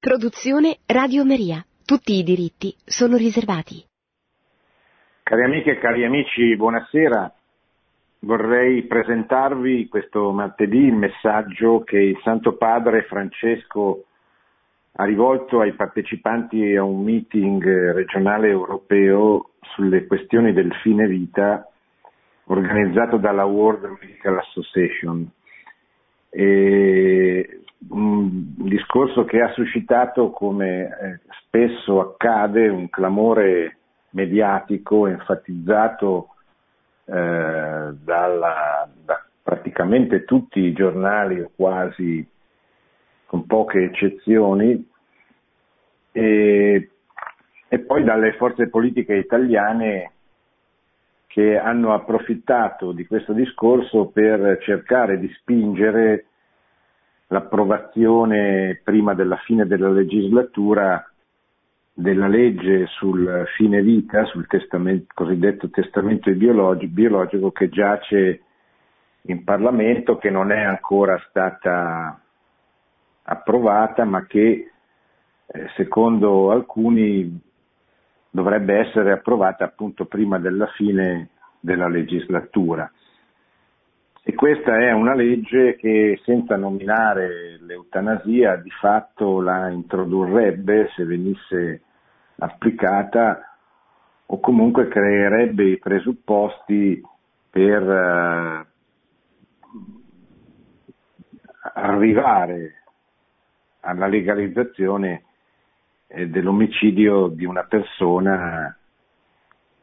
Produzione Radio Maria. Tutti i diritti sono riservati. Cari amiche e cari amici, buonasera. Vorrei presentarvi questo martedì il messaggio che il Santo Padre Francesco ha rivolto ai partecipanti a un meeting regionale europeo sulle questioni del fine vita organizzato dalla World Medical Association. E un discorso che ha suscitato, come eh, spesso accade, un clamore mediatico enfatizzato eh, dalla, da praticamente tutti i giornali o quasi con poche eccezioni e, e poi dalle forze politiche italiane che hanno approfittato di questo discorso per cercare di spingere l'approvazione prima della fine della legislatura della legge sul fine vita, sul testamento, cosiddetto testamento biologico, biologico che giace in Parlamento, che non è ancora stata approvata, ma che eh, secondo alcuni dovrebbe essere approvata appunto prima della fine della legislatura. E questa è una legge che senza nominare l'eutanasia di fatto la introdurrebbe se venisse applicata o comunque creerebbe i presupposti per uh, arrivare alla legalizzazione eh, dell'omicidio di una persona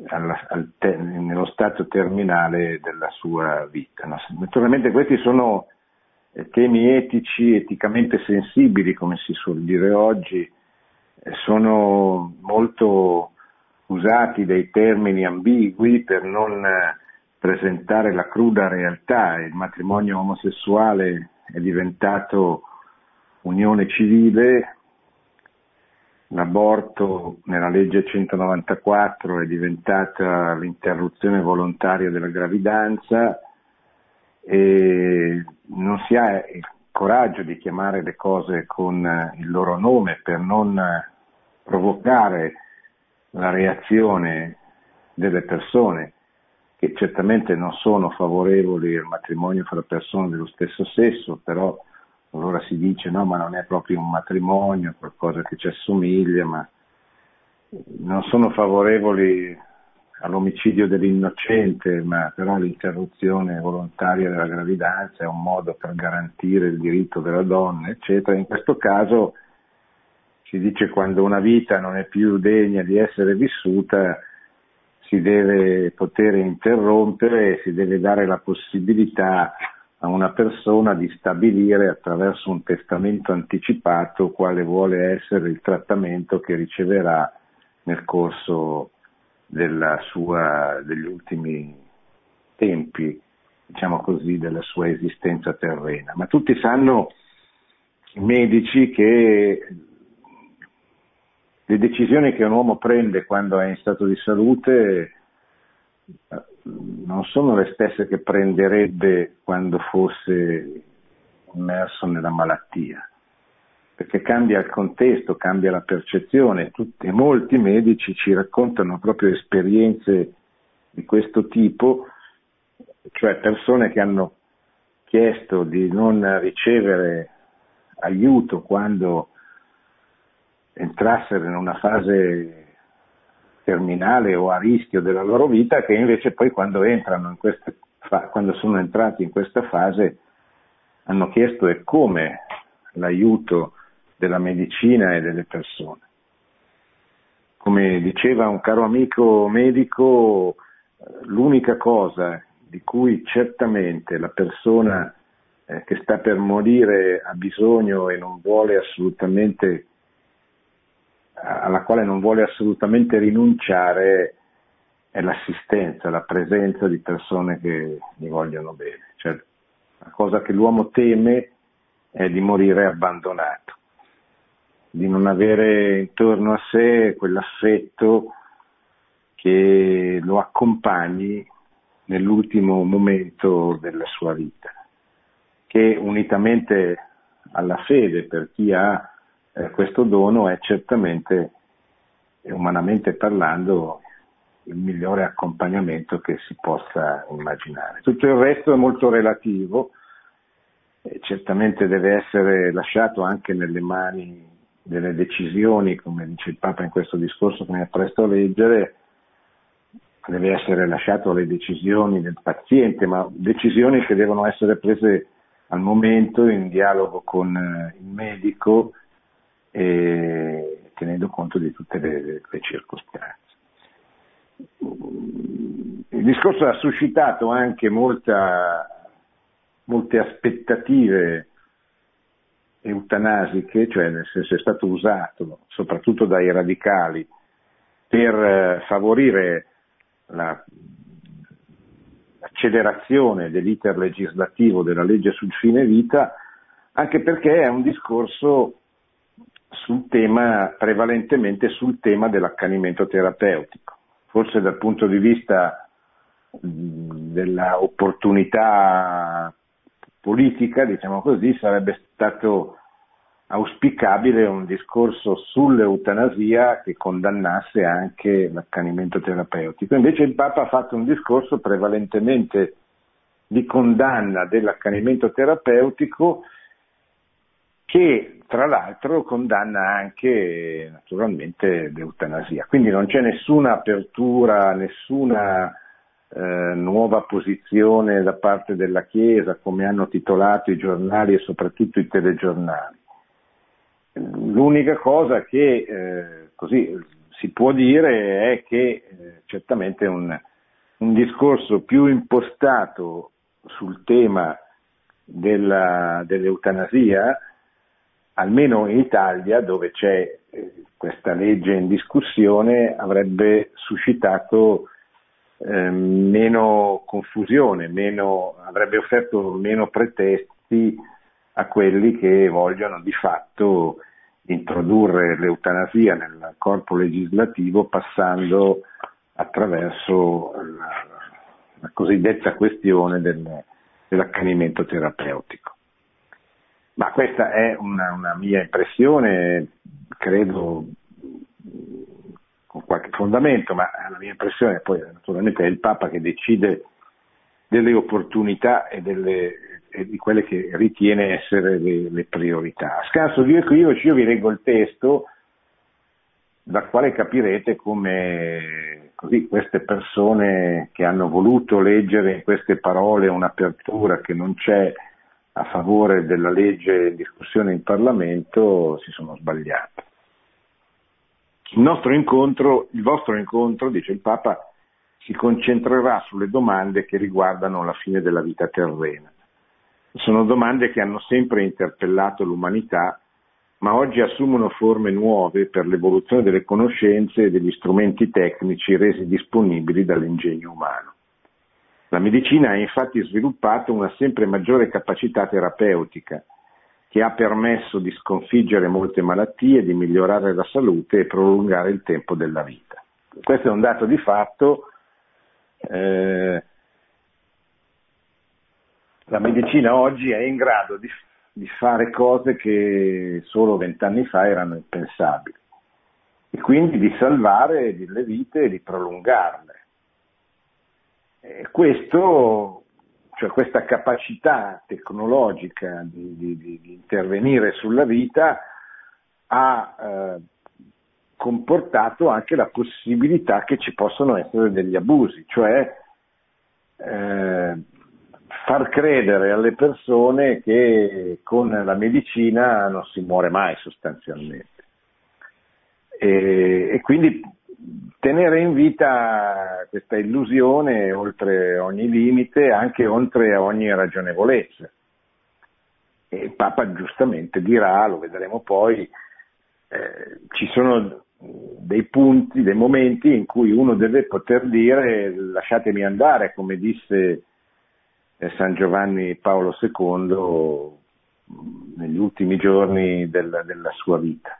alla, al te, nello stato terminale della sua vita. No? Naturalmente questi sono eh, temi etici, eticamente sensibili, come si suol dire oggi, sono molto usati dei termini ambigui per non eh, presentare la cruda realtà. Il matrimonio omosessuale è diventato unione civile, L'aborto nella legge 194 è diventata l'interruzione volontaria della gravidanza e non si ha il coraggio di chiamare le cose con il loro nome per non provocare la reazione delle persone che certamente non sono favorevoli al matrimonio fra persone dello stesso sesso, però allora si dice no, ma non è proprio un matrimonio, qualcosa che ci assomiglia, ma non sono favorevoli all'omicidio dell'innocente, ma però l'interruzione volontaria della gravidanza è un modo per garantire il diritto della donna, eccetera. In questo caso si dice quando una vita non è più degna di essere vissuta, si deve poter interrompere si deve dare la possibilità a una persona di stabilire attraverso un testamento anticipato quale vuole essere il trattamento che riceverà nel corso sua, degli ultimi tempi, diciamo così, della sua esistenza terrena. Ma tutti sanno, i medici, che le decisioni che un uomo prende quando è in stato di salute non sono le stesse che prenderebbe quando fosse immerso nella malattia, perché cambia il contesto, cambia la percezione. Tutti, molti medici ci raccontano proprio esperienze di questo tipo, cioè persone che hanno chiesto di non ricevere aiuto quando entrassero in una fase terminale o a rischio della loro vita che invece poi quando, queste, quando sono entrati in questa fase hanno chiesto e come l'aiuto della medicina e delle persone. Come diceva un caro amico medico, l'unica cosa di cui certamente la persona eh, che sta per morire ha bisogno e non vuole assolutamente alla quale non vuole assolutamente rinunciare è l'assistenza, la presenza di persone che gli vogliono bene. Cioè, la cosa che l'uomo teme è di morire abbandonato, di non avere intorno a sé quell'affetto che lo accompagni nell'ultimo momento della sua vita, che unitamente alla fede per chi ha eh, questo dono è certamente, umanamente parlando, il migliore accompagnamento che si possa immaginare. Tutto il resto è molto relativo, e certamente deve essere lasciato anche nelle mani delle decisioni, come dice il Papa in questo discorso che mi appresto a leggere, deve essere lasciato alle decisioni del paziente, ma decisioni che devono essere prese al momento in dialogo con eh, il medico e tenendo conto di tutte le, le circostanze. Il discorso ha suscitato anche molta, molte aspettative eutanasiche, cioè nel senso è stato usato soprattutto dai radicali per eh, favorire la, l'accelerazione dell'iter legislativo della legge sul fine vita, anche perché è un discorso sul tema, prevalentemente sul tema dell'accanimento terapeutico. Forse dal punto di vista dell'opportunità politica, diciamo così, sarebbe stato auspicabile un discorso sull'eutanasia che condannasse anche l'accanimento terapeutico. Invece il Papa ha fatto un discorso prevalentemente di condanna dell'accanimento terapeutico che tra l'altro condanna anche naturalmente l'eutanasia. Quindi non c'è nessuna apertura, nessuna eh, nuova posizione da parte della Chiesa, come hanno titolato i giornali e soprattutto i telegiornali. L'unica cosa che eh, così si può dire è che eh, certamente un, un, discorso più impostato sul tema della, dell'eutanasia, almeno in Italia dove c'è eh, questa legge in discussione, avrebbe suscitato eh, meno confusione, meno, avrebbe offerto meno pretesti a quelli che vogliono di fatto introdurre l'eutanasia nel corpo legislativo passando attraverso la, la cosiddetta questione del, dell'accanimento terapeutico. Ma questa è una, una mia impressione, credo con qualche fondamento, ma la mia impressione poi naturalmente è il Papa che decide delle opportunità e delle, e di quelle che ritiene essere le, le priorità. A scanso di equivoci io vi leggo il testo dal quale capirete come così, queste persone che hanno voluto leggere in queste parole un'apertura che non c'è a favore della legge in discussione in Parlamento si sono sbagliate. Il, incontro, il vostro incontro, dice il Papa, si concentrerà sulle domande che riguardano la fine della vita terrena. Sono domande che hanno sempre interpellato l'umanità, ma oggi assumono forme nuove per l'evoluzione delle conoscenze e degli strumenti tecnici resi disponibili dall'ingegno umano. La medicina ha infatti sviluppato una sempre maggiore capacità terapeutica che ha permesso di sconfiggere molte malattie, di migliorare la salute e prolungare il tempo della vita. Questo è un dato di fatto eh, la medicina oggi è in grado di, di fare cose che solo vent'anni fa erano impensabili e quindi di salvare delle vite e di prolungarle. E questo, cioè questa capacità tecnologica di, di, di, intervenire sulla vita ha eh, comportato anche la possibilità che ci possano essere degli abusi, cioè eh, far credere alle persone che con la medicina non si muore mai sostanzialmente. E, e quindi tenere in vita questa illusione oltre ogni limite, anche oltre ogni ragionevolezza. E il Papa giustamente dirà, lo vedremo poi, eh, ci sono dei punti, dei momenti in cui uno deve poter dire lasciatemi andare, come disse San Giovanni Paolo II negli ultimi giorni del, della sua vita.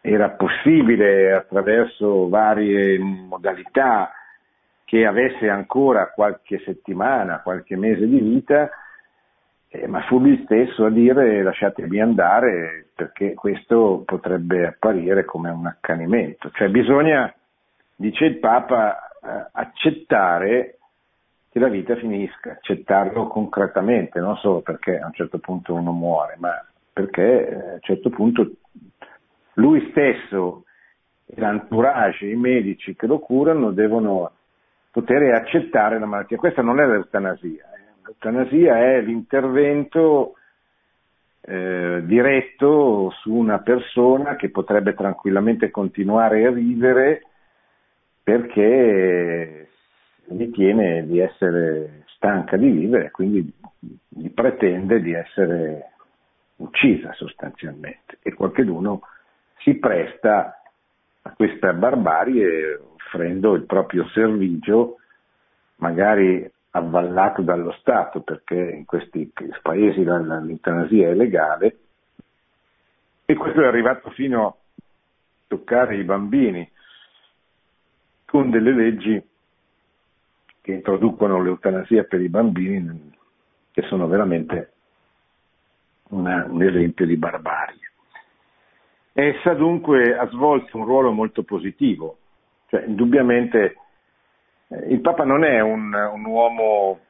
Era possibile attraverso varie modalità che avesse ancora qualche settimana, qualche mese di vita, Eh, ma fu lui stesso a dire lasciatemi andare perché questo potrebbe apparire come un accanimento. Cioè bisogna, dice il Papa, eh, accettare che la vita finisca, accettarlo concretamente, non solo perché a un certo punto uno muore, ma perché eh, a un certo punto lui stesso, l'entourage, i medici che lo curano devono poter accettare la malattia. Questa non è l'eutanasia, L'eutanasia è l'intervento eh, diretto su una persona che potrebbe tranquillamente continuare a vivere perché ritiene di essere stanca di vivere e quindi gli pretende di essere uccisa sostanzialmente e qualcheduno si presta a questa barbarie offrendo il proprio servigio magari avvallato dallo Stato perché in questi paesi l'eutanasia è legale e questo è arrivato fino a toccare i bambini con delle leggi che introducono l'eutanasia per i bambini che sono veramente una, un esempio di barbarie. Essa dunque ha svolto un ruolo molto positivo, cioè indubbiamente eh, il Papa non è un, un uomo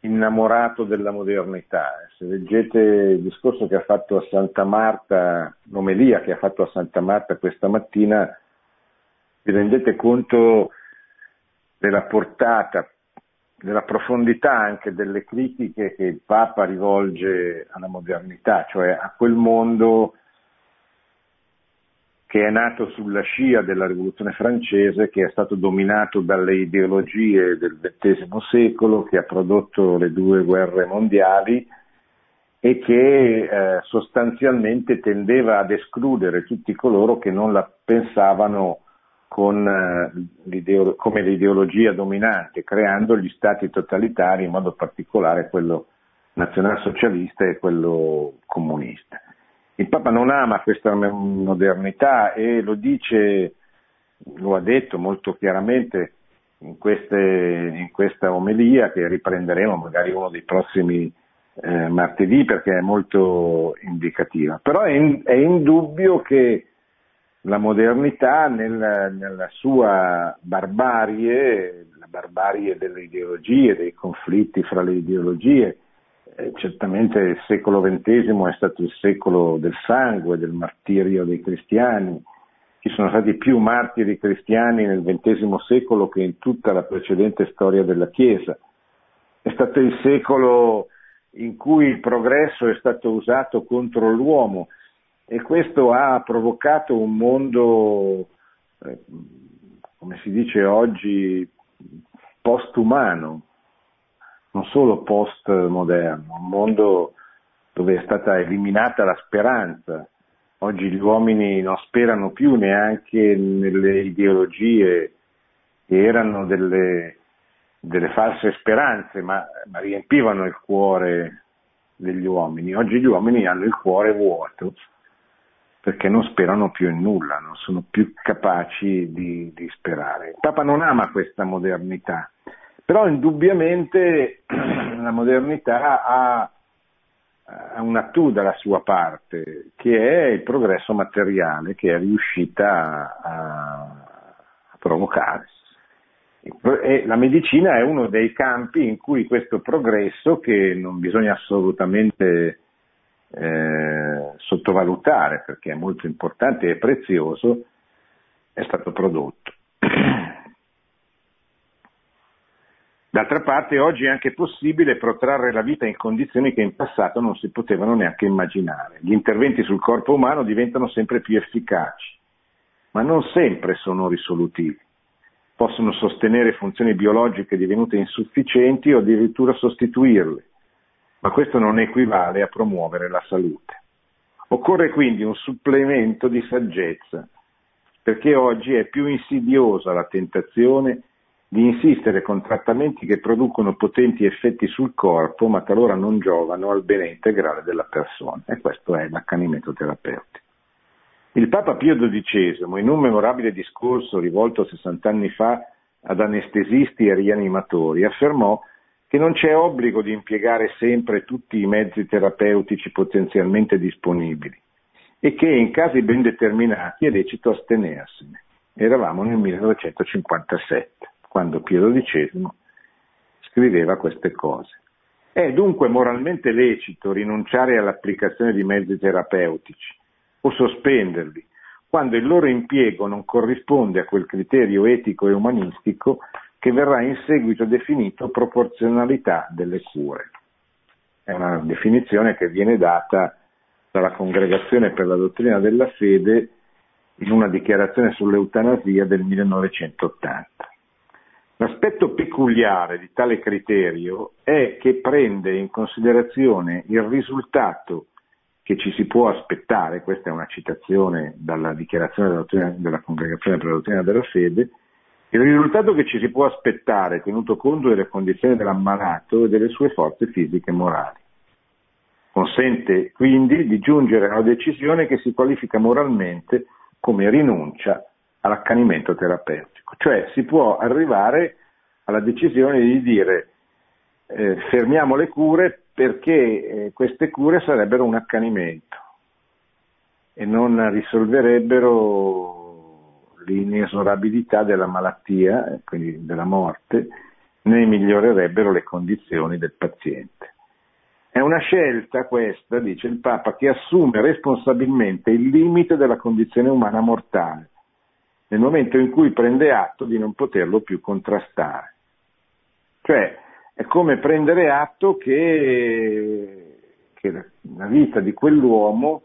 innamorato della modernità. Se leggete il discorso che ha fatto a Santa Marta, l'omelia che ha fatto a Santa Marta questa mattina, vi rendete conto della portata, della profondità anche delle critiche che il Papa rivolge alla modernità, cioè a quel mondo che è nato sulla scia della rivoluzione francese, che è stato dominato dalle ideologie del XX secolo, che ha prodotto le due guerre mondiali e che eh, sostanzialmente tendeva ad escludere tutti coloro che non la pensavano eh, come l'ideologia dominante, creando gli stati totalitari, in modo particolare quello nazionalsocialista e quello comunista. Il Papa non ama questa modernità e lo dice, lo ha detto molto chiaramente in, queste, in questa omelia che riprenderemo magari uno dei prossimi eh, martedì perché è molto indicativa. Però è, in, è indubbio che la modernità nel, nella sua barbarie, la barbarie delle ideologie, dei conflitti fra le ideologie, eh, certamente il secolo XX è stato il secolo del sangue, del martirio dei cristiani. Ci sono stati più martiri cristiani nel XX secolo che in tutta la precedente storia della Chiesa. È stato il secolo in cui il progresso è stato usato contro l'uomo e questo ha provocato un mondo, eh, come si dice oggi, postumano, non solo post-moderno, un mondo dove è stata eliminata la speranza. Oggi gli uomini non sperano più neanche nelle ideologie che erano delle, delle false speranze, ma, ma riempivano il cuore degli uomini. Oggi gli uomini hanno il cuore vuoto perché non sperano più in nulla, non sono più capaci di, di sperare. Il Papa non ama questa modernità, però indubbiamente la modernità ha, una tu dalla sua parte, che è il progresso materiale che è riuscita a, a provocare. E la medicina è uno dei campi in cui questo progresso, che non bisogna assolutamente eh, sottovalutare perché è molto importante e prezioso, è stato prodotto. D'altra parte oggi è anche possibile protrarre la vita in condizioni che in passato non si potevano neanche immaginare. Gli interventi sul corpo umano diventano sempre più efficaci, ma non sempre sono risolutivi. Possono sostenere funzioni biologiche divenute insufficienti o addirittura sostituirle, ma questo non equivale a promuovere la salute. Occorre quindi un supplemento di saggezza, perché oggi è più insidiosa la tentazione di insistere con trattamenti che producono potenti effetti sul corpo, ma talora non giovano al bene integrale della persona. E questo è l'accanimento terapeutico. Il Papa Pio XII, in un memorabile discorso rivolto 60 anni fa ad anestesisti e rianimatori, affermò che non c'è obbligo di impiegare sempre tutti i mezzi terapeutici potenzialmente disponibili e che in casi ben determinati è lecito astenersene. Eravamo nel 1957, quando Piero XII scriveva queste cose. È dunque moralmente lecito rinunciare all'applicazione di mezzi terapeutici o sospenderli quando il loro impiego non corrisponde a quel criterio etico e umanistico che verrà in seguito definito proporzionalità delle cure. È una definizione che viene data dalla Congregazione per la dottrina della fede in una dichiarazione sull'eutanasia del 1980. L'aspetto peculiare di tale criterio è che prende in considerazione il risultato che ci si può aspettare, questa è una citazione dalla dichiarazione della, della Congregazione per la dottrina della fede, il risultato che ci si può aspettare tenuto conto delle condizioni dell'ammalato e delle sue forze fisiche e morali. Consente quindi di giungere a una decisione che si qualifica moralmente come rinuncia all'accanimento terapeutico, cioè si può arrivare alla decisione di dire eh, fermiamo le cure perché eh, queste cure sarebbero un accanimento e non risolverebbero l'inesorabilità della malattia, quindi della morte, né migliorerebbero le condizioni del paziente. È una scelta questa, dice il Papa, che assume responsabilmente il limite della condizione umana mortale, nel momento in cui prende atto di non poterlo più contrastare. Cioè, è come prendere atto che, che la vita di quell'uomo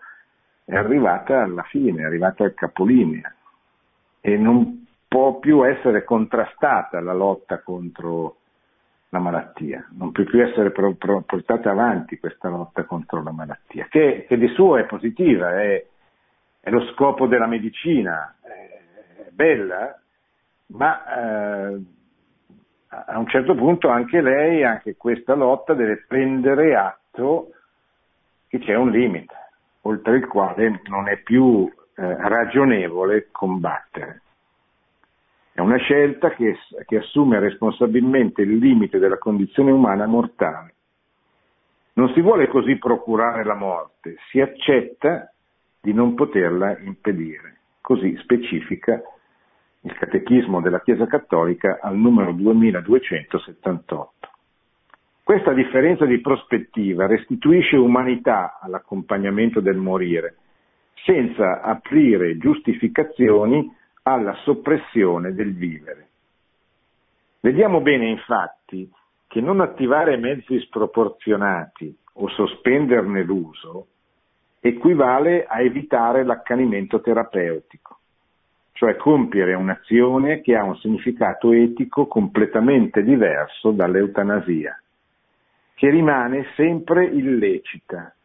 è arrivata alla fine, è arrivata al capolinea e non può più essere contrastata la lotta contro la malattia, non può più essere portata avanti questa lotta contro la malattia, che, che di suo è positiva, è, è, lo scopo della medicina, è, è bella, ma eh, a un certo punto anche lei, anche questa lotta deve prendere atto che c'è un limite, oltre il quale non è più eh, ragionevole combattere. È una scelta che, che assume responsabilmente il limite della condizione umana mortale. Non si vuole così procurare la morte, si accetta di non poterla impedire. Così specifica il Catechismo della Chiesa Cattolica al numero 2278. Questa differenza di prospettiva restituisce umanità all'accompagnamento del morire, senza aprire giustificazioni alla soppressione del vivere. Vediamo bene infatti che non attivare mezzi sproporzionati o sospenderne l'uso equivale a evitare l'accanimento terapeutico cioè compiere un'azione che ha un significato etico completamente diverso dall'eutanasia, che rimane sempre illecita,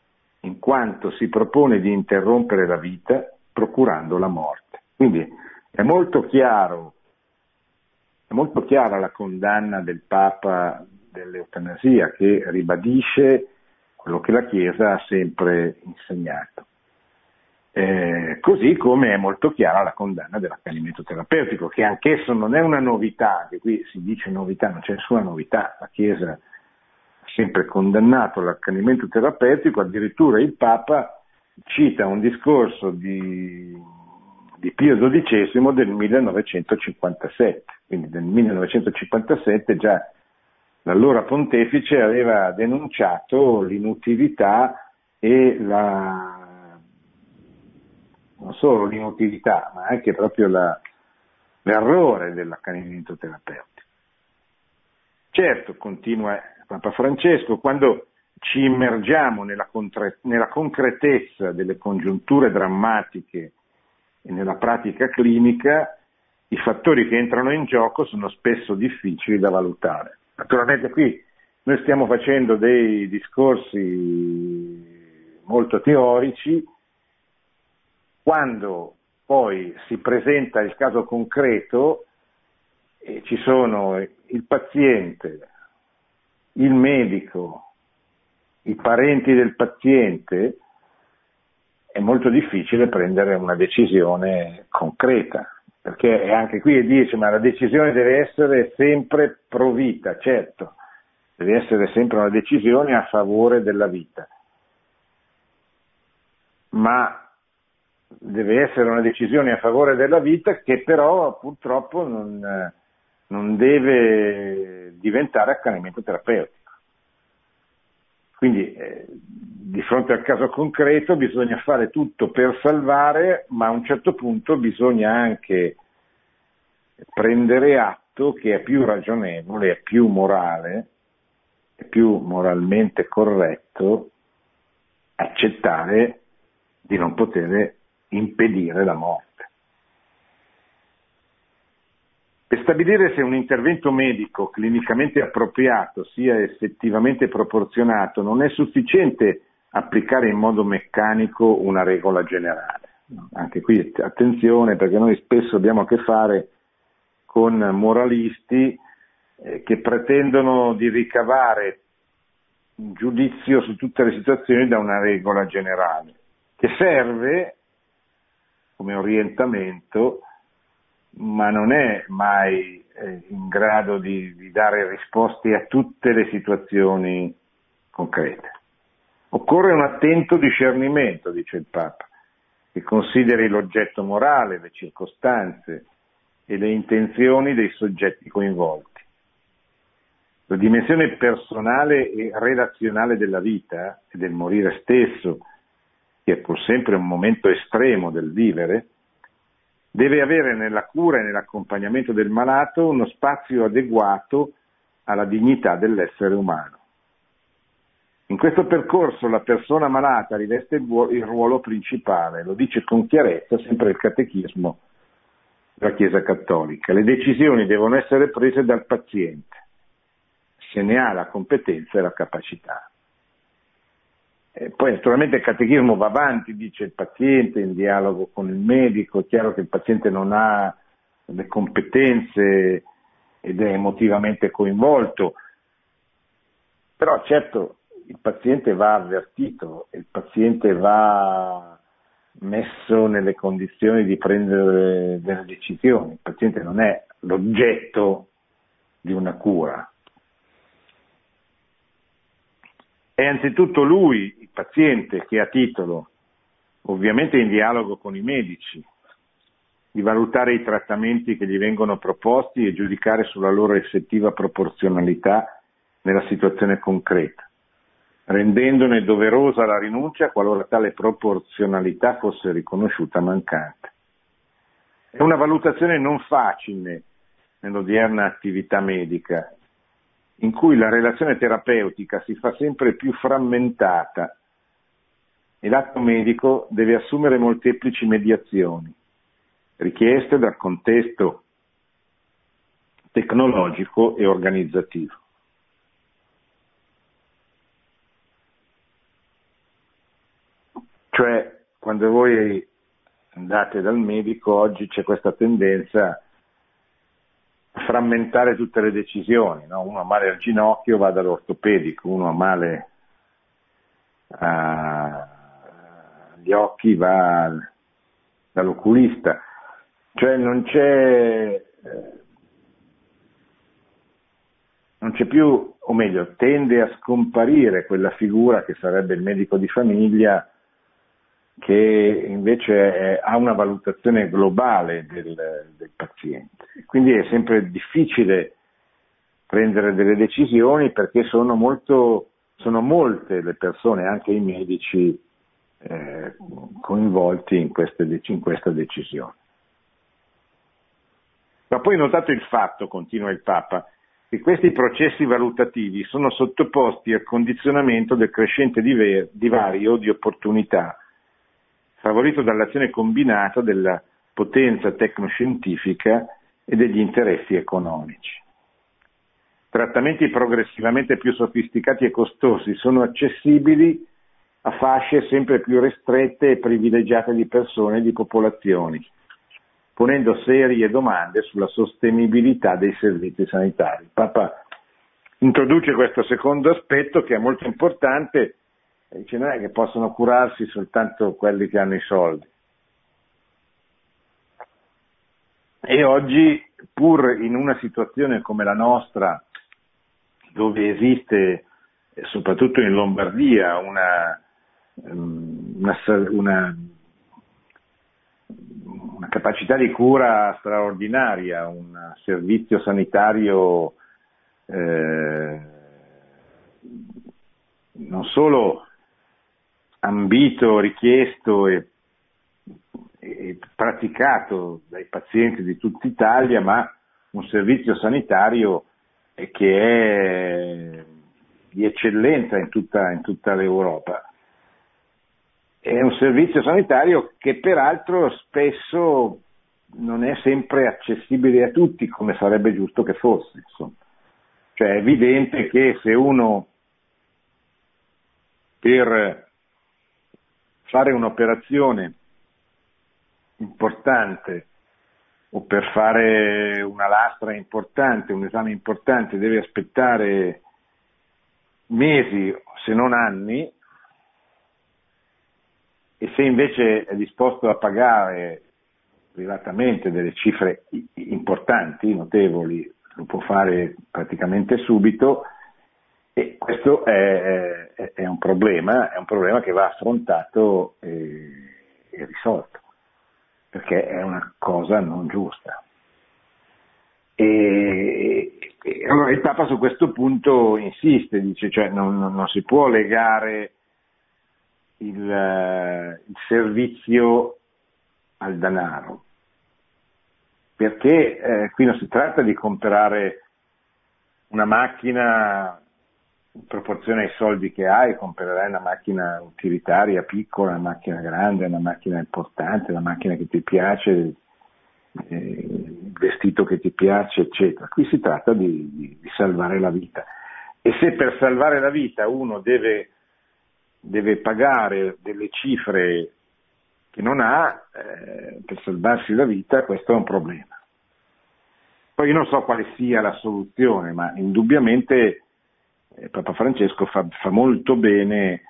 in quanto si propone di interrompere la vita procurando la morte. Quindi è molto chiaro, è molto chiara la condanna del Papa dell'eutanasia che ribadisce quello che la Chiesa ha sempre insegnato. Eh, così come è molto chiara la condanna dell'accanimento terapeutico, che anch'esso non è una novità, che qui si dice novità, non c'è nessuna novità, la Chiesa sempre condannato l'accanimento terapeutico, addirittura il Papa cita un discorso di, di Pio XII del 1957, quindi nel 1957 già l'allora pontefice aveva denunciato l'inutilità e la non solo l'inutilità, ma anche proprio la, l'errore dell'accanimento terapeutico. Certo, continua Papa Francesco, quando ci immergiamo nella, contre- nella concretezza delle congiunture drammatiche e nella pratica clinica, i fattori che entrano in gioco sono spesso difficili da valutare. Naturalmente qui noi stiamo facendo dei discorsi molto teorici, quando poi si presenta il caso concreto e ci sono il paziente, il medico, i parenti del paziente, è molto difficile prendere una decisione concreta, perché anche qui dice ma la decisione deve essere sempre pro vita, certo, deve essere sempre una decisione a favore della vita, ma deve essere una decisione a favore della vita che però purtroppo non, non deve diventare accanimento terapeutico. Quindi eh, di fronte al caso concreto bisogna fare tutto per salvare, ma a un certo punto bisogna anche prendere atto che è più ragionevole, è più morale, è più moralmente corretto accettare di non poter impedire la morte. Per stabilire se un intervento medico clinicamente appropriato sia effettivamente proporzionato non è sufficiente applicare in modo meccanico una regola generale. Anche qui attenzione perché noi spesso abbiamo a che fare con moralisti eh, che pretendono di ricavare un giudizio su tutte le situazioni da una regola generale, che serve come orientamento, ma non è mai eh, in grado di, di dare risposte a tutte le situazioni concrete. Occorre un attento discernimento, dice il Papa, che consideri l'oggetto morale, le circostanze e le intenzioni dei soggetti coinvolti. La dimensione personale e relazionale della vita e del morire stesso che è pur sempre un momento estremo del vivere, deve avere nella cura e nell'accompagnamento del malato uno spazio adeguato alla dignità dell'essere umano. In questo percorso la persona malata riveste il ruolo principale, lo dice con chiarezza sempre il catechismo della Chiesa Cattolica. Le decisioni devono essere prese dal paziente, se ne ha la competenza e la capacità. Eh, poi naturalmente il catechismo va avanti, dice il paziente in dialogo con il medico, è chiaro che il paziente non ha le competenze ed è emotivamente coinvolto, però certo il paziente va avvertito, il paziente va messo nelle condizioni di prendere delle decisioni, il paziente non è l'oggetto di una cura, È anzitutto lui, il paziente, che ha titolo, ovviamente in dialogo con i medici, di valutare i trattamenti che gli vengono proposti e giudicare sulla loro effettiva proporzionalità nella situazione concreta, rendendone doverosa la rinuncia qualora tale proporzionalità fosse riconosciuta mancante. È una valutazione non facile nell'odierna attività medica in cui la relazione terapeutica si fa sempre più frammentata e l'atto medico deve assumere molteplici mediazioni, richieste dal contesto tecnologico e organizzativo. Cioè, quando voi andate dal medico, oggi c'è questa tendenza frammentare tutte le decisioni, no? uno ha male al ginocchio va dall'ortopedico, uno ha male agli occhi va dall'oculista, cioè non c'è, non c'è più, o meglio, tende a scomparire quella figura che sarebbe il medico di famiglia che invece è, ha una valutazione globale del, del paziente. Quindi è sempre difficile prendere delle decisioni perché sono, molto, sono molte le persone, anche i medici, eh, coinvolti in, queste, in questa decisione. Ma poi notato il fatto, continua il Papa, che questi processi valutativi sono sottoposti al condizionamento del crescente divario di opportunità favorito dall'azione combinata della potenza tecnoscientifica e degli interessi economici. Trattamenti progressivamente più sofisticati e costosi sono accessibili a fasce sempre più ristrette e privilegiate di persone e di popolazioni, ponendo serie domande sulla sostenibilità dei servizi sanitari. Il Papa introduce questo secondo aspetto che è molto importante dice non è che possono curarsi soltanto quelli che hanno i soldi. E oggi, pur in una situazione come la nostra, dove esiste, soprattutto in Lombardia, una, una, una, una capacità di cura straordinaria, un servizio sanitario eh, non solo ambito, richiesto e, e, praticato dai pazienti di tutta Italia, ma un servizio sanitario che è di eccellenza in tutta, in tutta l'Europa. È un servizio sanitario che peraltro spesso non è sempre accessibile a tutti come sarebbe giusto che fosse. Insomma. Cioè è evidente che se uno per fare un'operazione importante o per fare una lastra importante, un esame importante, deve aspettare mesi se non anni e se invece è disposto a pagare privatamente delle cifre importanti, notevoli, lo può fare praticamente subito e questo è, è, un, problema, è un problema che va affrontato e, e risolto, perché è una cosa non giusta. E, e, allora il Papa su questo punto insiste, dice cioè non, non, non si può legare il, il, servizio al denaro, perché eh, qui non si tratta di comprare una macchina in proporzione ai soldi che hai, comprerai una macchina utilitaria piccola, una macchina grande, una macchina importante, una macchina che ti piace, eh, il vestito che ti piace, eccetera. Qui si tratta di, di, di, salvare la vita. E se per salvare la vita uno deve, deve pagare delle cifre che non ha eh, per salvarsi la vita, questo è un problema. Poi io non so quale sia la soluzione, ma indubbiamente Papa Francesco fa, fa molto bene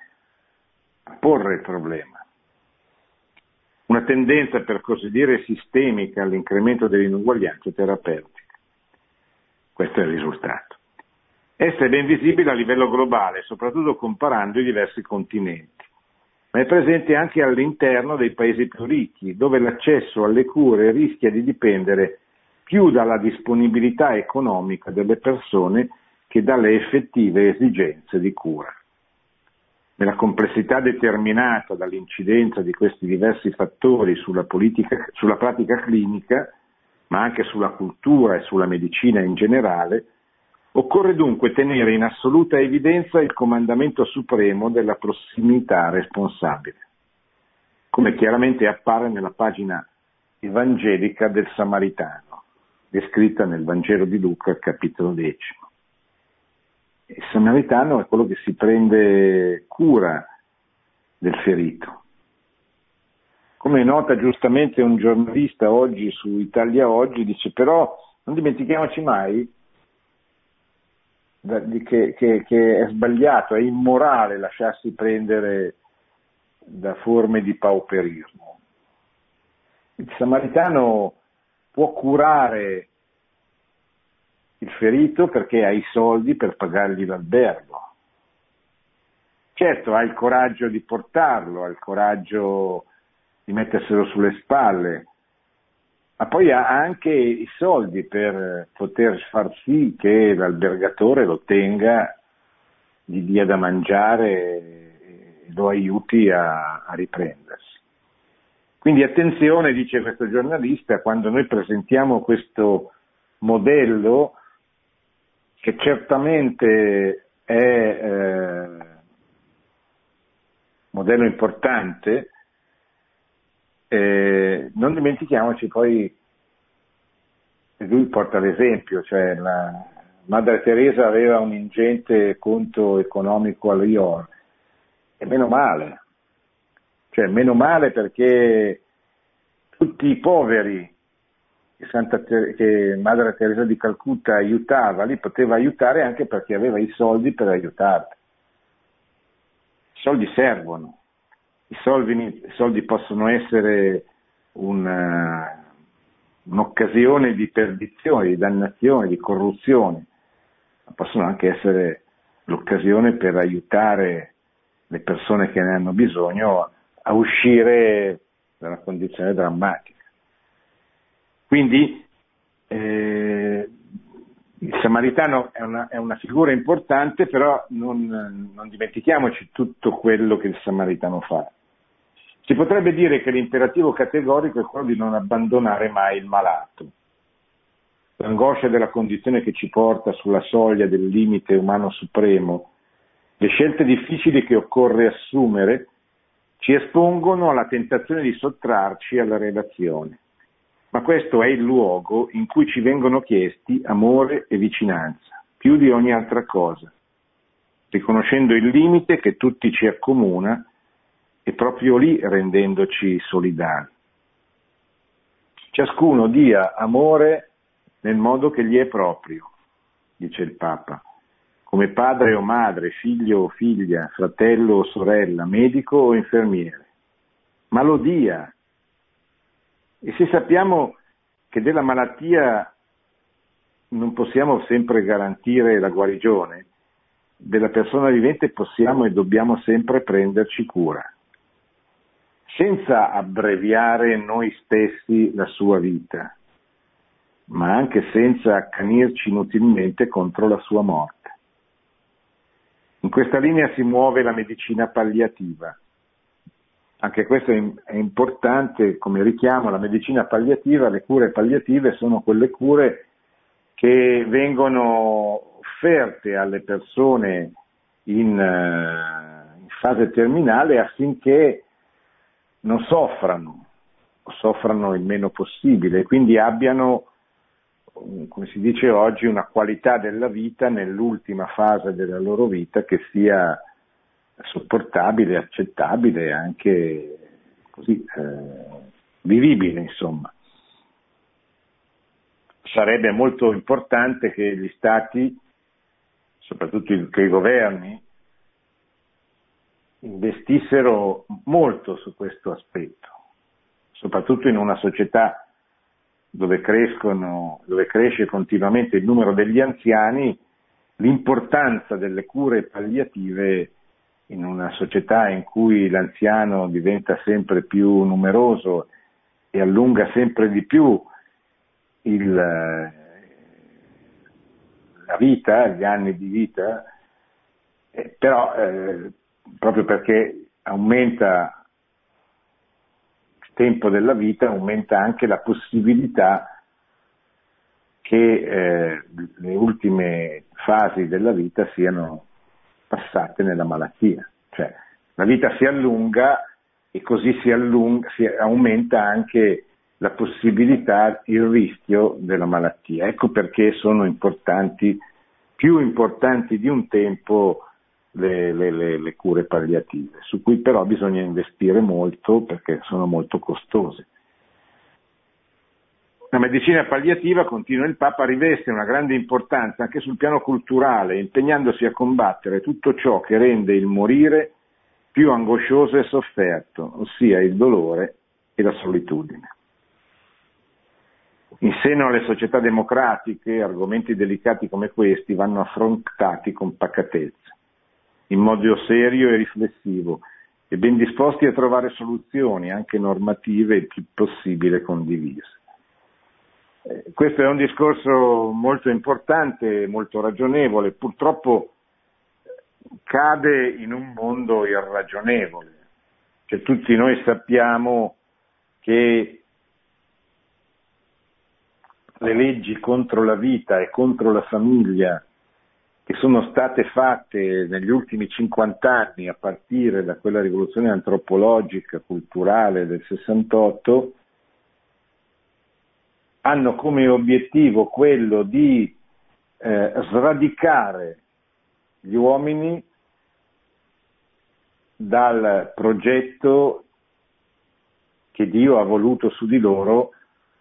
a porre il problema. Una tendenza, per così dire, sistemica all'incremento dell'inuguaglianza terapeutica. Questo è il risultato. Essa è ben visibile a livello globale, soprattutto comparando i diversi continenti ma è presente anche all'interno dei paesi più ricchi, dove l'accesso alle cure rischia di dipendere più dalla disponibilità economica delle persone che dalle effettive esigenze di cura. Nella complessità determinata dall'incidenza di questi diversi fattori sulla, politica, sulla pratica clinica, ma anche sulla cultura e sulla medicina in generale, Occorre dunque tenere in assoluta evidenza il comandamento supremo della prossimità responsabile, come chiaramente appare nella pagina evangelica del Samaritano, descritta nel Vangelo di Luca, capitolo decimo. Il Samaritano è quello che si prende cura del ferito. Come nota giustamente un giornalista oggi su Italia Oggi, dice però non dimentichiamoci mai che, che, che è sbagliato, è immorale lasciarsi prendere da forme di pauperismo. Il samaritano può curare il ferito perché ha i soldi per pagargli l'albergo. Certo, ha il coraggio di portarlo, ha il coraggio di metterselo sulle spalle, ma poi ha anche i soldi per poter far sì che l'albergatore lo tenga, gli dia da mangiare e lo aiuti a, a riprendersi. Quindi attenzione, dice questo giornalista, quando noi presentiamo questo modello che certamente è eh, modello importante, eh, non dimentichiamoci poi, lui porta l'esempio, cioè la Madre Teresa aveva un ingente conto economico all'IOR, e meno male, cioè meno male perché tutti i poveri che, Santa, che Madre Teresa di Calcutta aiutava, li poteva aiutare anche perché aveva i soldi per aiutarli. I soldi servono, i soldi, i soldi possono essere una, eh, un'occasione di perdizione, di dannazione, di corruzione, ma possono anche essere l'occasione per aiutare le persone che ne hanno bisogno a uscire da una condizione drammatica. Quindi eh, il samaritano è una, è una, figura importante, però non, non dimentichiamoci tutto quello che il samaritano fa. Si potrebbe dire che l'imperativo categorico è quello di non abbandonare mai il malato. L'angoscia della condizione che ci porta sulla soglia del limite umano supremo, le scelte difficili che occorre assumere, ci espongono alla tentazione di sottrarci alla relazione ma questo è il luogo in cui ci vengono chiesti amore e vicinanza, più di ogni altra cosa, riconoscendo il limite che tutti ci accomuna e proprio lì rendendoci solidali. Ciascuno dia amore nel modo che gli è proprio, dice il Papa, come padre o madre, figlio o figlia, fratello o sorella, medico o infermiere, ma lo dia e se sappiamo che della malattia non possiamo sempre garantire la guarigione, della persona vivente possiamo e dobbiamo sempre prenderci cura, senza abbreviare noi stessi la sua vita, ma anche senza accanirci inutilmente contro la sua morte. In questa linea si muove la medicina palliativa, anche questo è importante come richiamo, la medicina palliativa, le cure palliative sono quelle cure che vengono offerte alle persone in, in fase terminale affinché non soffrano, o soffrano il meno possibile, quindi abbiano, come si dice oggi, una qualità della vita nell'ultima fase della loro vita che sia sopportabile, accettabile, anche così eh, vivibile, insomma. Sarebbe molto importante che gli stati, soprattutto i, che i governi, investissero molto su questo aspetto, soprattutto in una società dove, crescono, dove cresce continuamente il numero degli anziani, l'importanza delle cure palliative in una società in cui l'anziano diventa sempre più numeroso e allunga sempre di più il, la vita, gli anni di vita, eh, però eh, proprio perché aumenta il tempo della vita, aumenta anche la possibilità che eh, le ultime fasi della vita siano passate nella malattia. Cioè, la vita si allunga e così si, allunga, si aumenta anche la possibilità, il rischio della malattia. Ecco perché sono importanti, più importanti di un tempo, le, le, le, le cure palliative, su cui però bisogna investire molto perché sono molto costose. La medicina palliativa, continua il Papa, riveste una grande importanza anche sul piano culturale, impegnandosi a combattere tutto ciò che rende il morire più angoscioso e sofferto, ossia il dolore e la solitudine. In seno alle società democratiche, argomenti delicati come questi vanno affrontati con pacatezza, in modo serio e riflessivo, e ben disposti a trovare soluzioni, anche normative, il più possibile condivise. Eh, questo è un discorso molto importante, molto ragionevole, purtroppo cade in un mondo irragionevole. Cioè, tutti noi sappiamo che le leggi contro la vita e contro la famiglia che sono state fatte negli ultimi 50 anni a partire da quella rivoluzione antropologica, culturale del 68, hanno come obiettivo quello di eh, sradicare gli uomini dal progetto che Dio ha voluto su di loro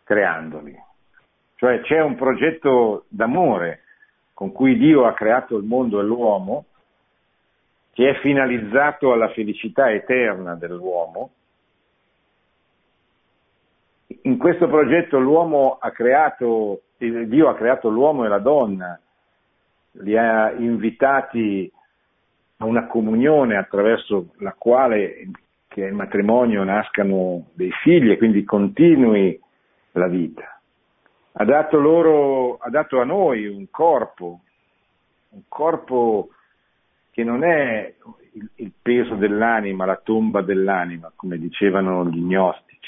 creandoli. Cioè c'è un progetto d'amore con cui Dio ha creato il mondo e l'uomo, che è finalizzato alla felicità eterna dell'uomo, in questo progetto l'uomo ha creato, Dio ha creato l'uomo e la donna li ha invitati a una comunione attraverso la quale che il matrimonio nascano dei figli e quindi continui la vita. Ha dato, loro, ha dato a noi un corpo, un corpo che non è il, il peso dell'anima, la tomba dell'anima, come dicevano gli gnostici,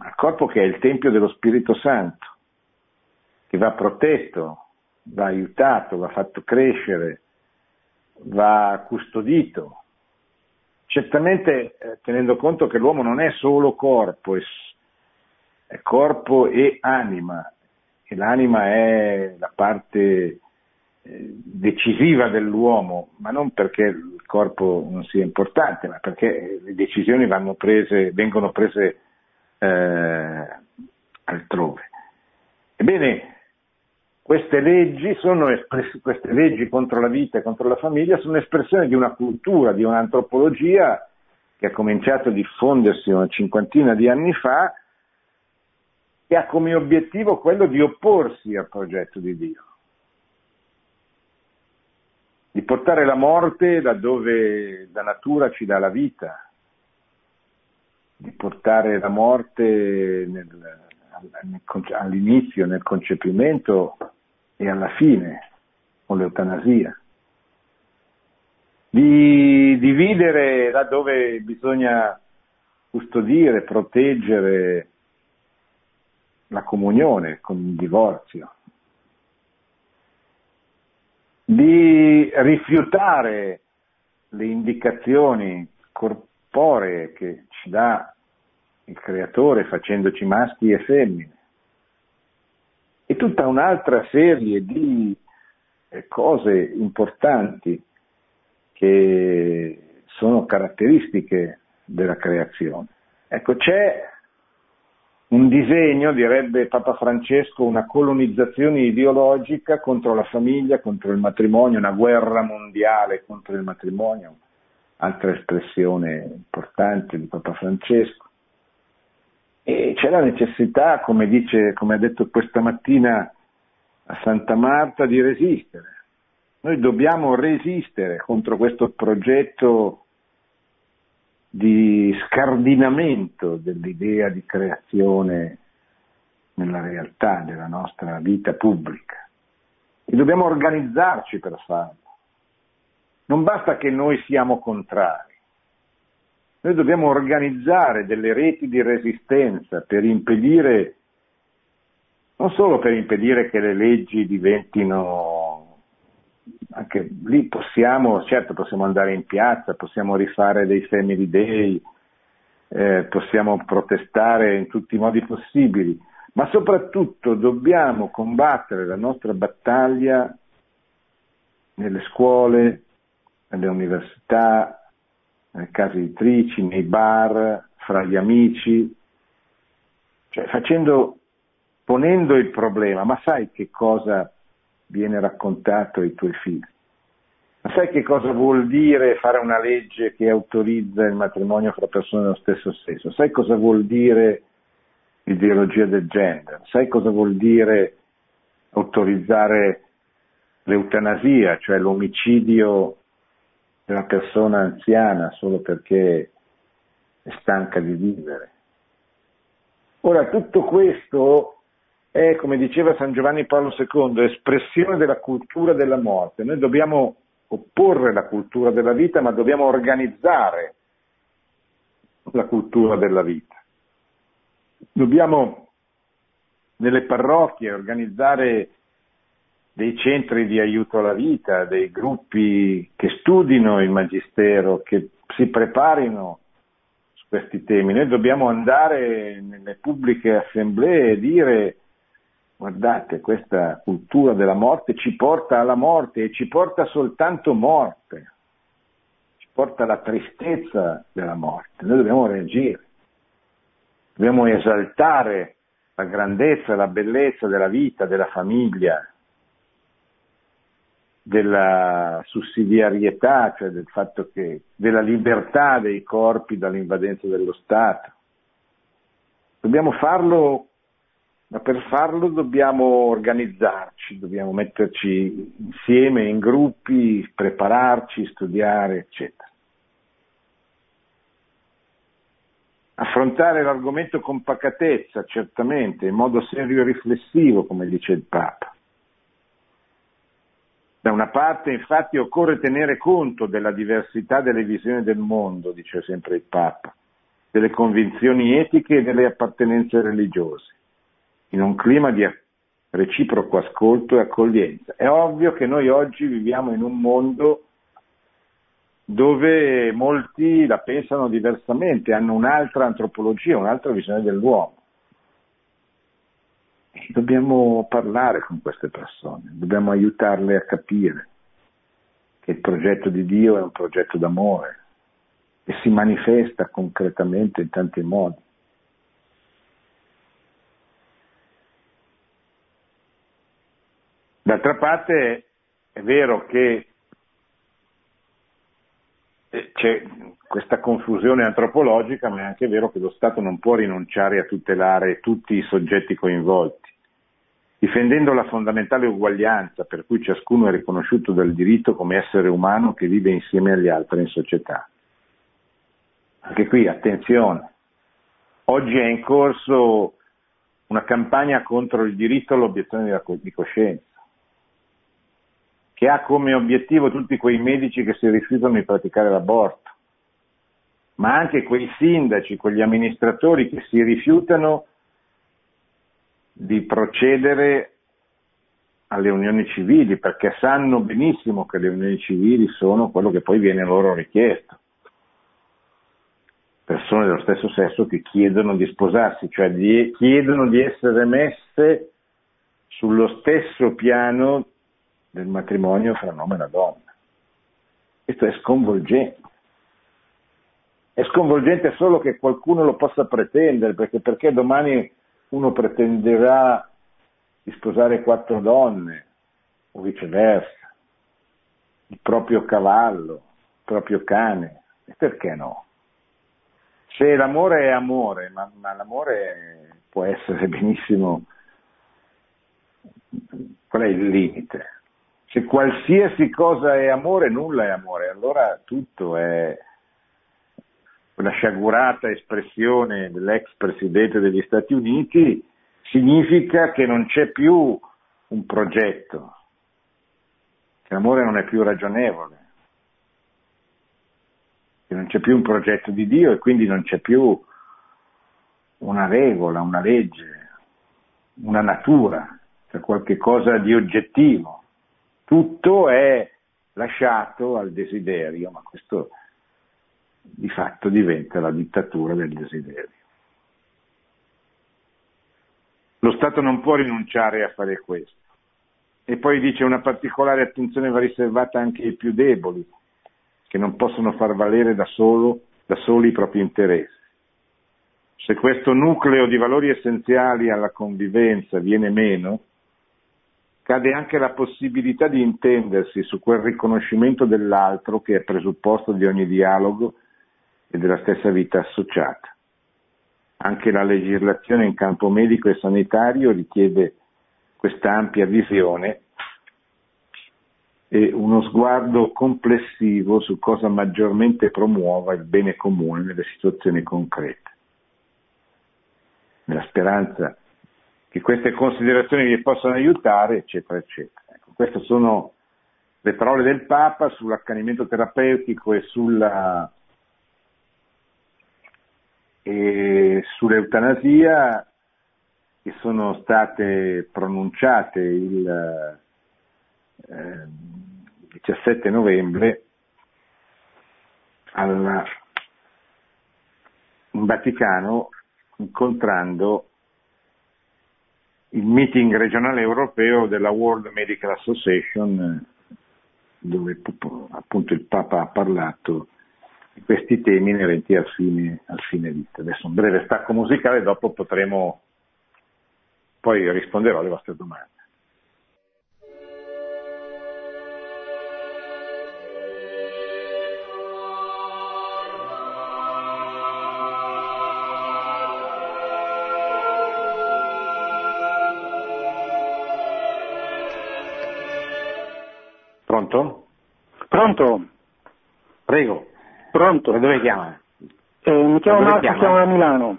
ma il corpo che è il Tempio dello Spirito Santo, che va protetto, va aiutato, va fatto crescere, va custodito. Certamente eh, tenendo conto che l'uomo non è solo corpo, è, è corpo e anima, e l'anima è la parte eh, decisiva dell'uomo, ma non perché il corpo non sia importante, ma perché le decisioni prese, vengono prese eh, altrove. Ebbene, queste leggi, espress- queste leggi contro la vita e contro la famiglia sono espressione di una cultura, di un'antropologia che ha cominciato a diffondersi una cinquantina di anni fa e ha come obiettivo quello di opporsi al progetto di Dio, di portare la morte da dove la natura ci dà la vita, di portare la morte nel, all'inizio, nel concepimento e alla fine, con l'eutanasia. Di dividere laddove bisogna custodire, proteggere la comunione con il divorzio, di rifiutare le indicazioni corporee che ci dà il creatore facendoci maschi e femmine. E tutta un'altra serie di eh, cose importanti che sono caratteristiche della creazione. Ecco, c'è un disegno, direbbe Papa Francesco, una colonizzazione ideologica contro la famiglia, contro il matrimonio, una guerra mondiale contro il matrimonio, altra espressione importante di Papa Francesco. E c'è la necessità, come, dice, come ha detto questa mattina a Santa Marta, di resistere. Noi dobbiamo resistere contro questo progetto di scardinamento dell'idea di creazione nella realtà della nostra vita pubblica. E dobbiamo organizzarci per farlo. Non basta che noi siamo contrari. Noi dobbiamo organizzare delle reti di resistenza per impedire, non solo per impedire che le leggi diventino, anche lì possiamo, certo possiamo andare in piazza, possiamo rifare dei family day, eh, possiamo protestare in tutti i modi possibili, ma soprattutto dobbiamo combattere la nostra battaglia nelle scuole, nelle università, nelle case editrici, nei bar, fra gli amici, cioè facendo, ponendo il problema, ma sai che cosa viene raccontato ai tuoi figli? Ma sai che cosa vuol dire fare una legge che autorizza il matrimonio fra persone dello stesso sesso? Sai cosa vuol dire l'ideologia del gender? Sai cosa vuol dire autorizzare l'eutanasia, cioè l'omicidio una persona anziana solo perché è stanca di vivere. Ora, tutto questo è, come diceva San Giovanni Paolo II, espressione della cultura della morte. Noi dobbiamo opporre la cultura della vita, ma dobbiamo organizzare la cultura della vita. Dobbiamo nelle parrocchie organizzare dei centri di aiuto alla vita, dei gruppi che studino il magistero, che si preparino su questi temi. Noi dobbiamo andare nelle pubbliche assemblee e dire guardate, questa cultura della morte ci porta alla morte e ci porta soltanto morte, ci porta alla tristezza della morte. Noi dobbiamo reagire, dobbiamo esaltare la grandezza, la bellezza della vita, della famiglia, della sussidiarietà, cioè del fatto che della libertà dei corpi dall'invadenza dello Stato. Dobbiamo farlo, ma per farlo dobbiamo organizzarci. dobbiamo metterci insieme in gruppi, prepararci, studiare, eccetera. Affrontare l'argomento con pacatezza, certamente, in modo serio e riflessivo, come dice il Papa. Da una parte, infatti, occorre tenere conto della diversità delle visioni del mondo, dice sempre il Papa, delle convinzioni etiche e delle appartenenze religiose, in un clima di reciproco ascolto e accoglienza. È ovvio che noi oggi viviamo in un mondo dove molti la pensano diversamente, hanno un'altra antropologia, un'altra visione dell'uomo. Dobbiamo parlare con queste persone, dobbiamo aiutarle a capire che il progetto di Dio è un progetto d'amore e si manifesta concretamente in tanti modi. D'altra parte è vero che eh, c'è questa confusione antropologica, ma è anche vero che lo Stato non può rinunciare a tutelare tutti i soggetti coinvolti, difendendo la fondamentale uguaglianza per cui ciascuno è riconosciuto dal diritto come essere umano che vive insieme agli altri in società. Anche qui, attenzione, oggi è in corso una campagna contro il diritto all'obiezione di coscienza che ha come obiettivo tutti quei medici che si rifiutano di praticare l'aborto, ma anche quei sindaci, quegli amministratori che si rifiutano di procedere alle unioni civili perché sanno benissimo che le unioni civili sono quello che poi viene loro richiesto. Persone dello stesso sesso che chiedono di sposarsi, cioè di, chiedono di essere messe sullo stesso piano del matrimonio fra un uomo e una donna. Questo è sconvolgente. È sconvolgente solo che qualcuno lo possa pretendere, perché, perché domani uno pretenderà di sposare quattro donne, o viceversa, il proprio cavallo, il proprio cane, e perché no? Se l'amore è amore, ma, ma l'amore può essere benissimo, qual è il limite? Se qualsiasi cosa è amore, nulla è amore, allora tutto è quella sciagurata espressione dell'ex presidente degli Stati Uniti, significa che non c'è più un progetto, che l'amore non è più ragionevole, che non c'è più un progetto di Dio e quindi non c'è più una regola, una legge, una natura, cioè qualche cosa di oggettivo. Tutto è lasciato al desiderio, ma questo di fatto diventa la dittatura del desiderio. Lo Stato non può rinunciare a fare questo. E poi dice una particolare attenzione va riservata anche ai più deboli, che non possono far valere da, solo, da soli i propri interessi. Se questo nucleo di valori essenziali alla convivenza viene meno, cade anche la possibilità di intendersi su quel riconoscimento dell'altro che è presupposto di ogni dialogo e della stessa vita associata. Anche la legislazione in campo medico e sanitario richiede questa ampia visione e uno sguardo complessivo su cosa maggiormente promuova il bene comune nelle situazioni concrete. Nella speranza che queste considerazioni vi possano aiutare, eccetera, eccetera. Ecco, queste sono le parole del Papa sull'accanimento terapeutico e, sulla, e sull'eutanasia che sono state pronunciate il eh, 17 novembre alla, in Vaticano incontrando il meeting regionale europeo della World Medical Association dove appunto il Papa ha parlato di questi temi inerenti al fine, al fine vita. Adesso un breve stacco musicale, dopo potremo, poi risponderò alle vostre domande. Pronto? Pronto? Prego. Pronto? Da dove chiama? Eh, mi chiamo Marco, chiama? chiamo da Milano.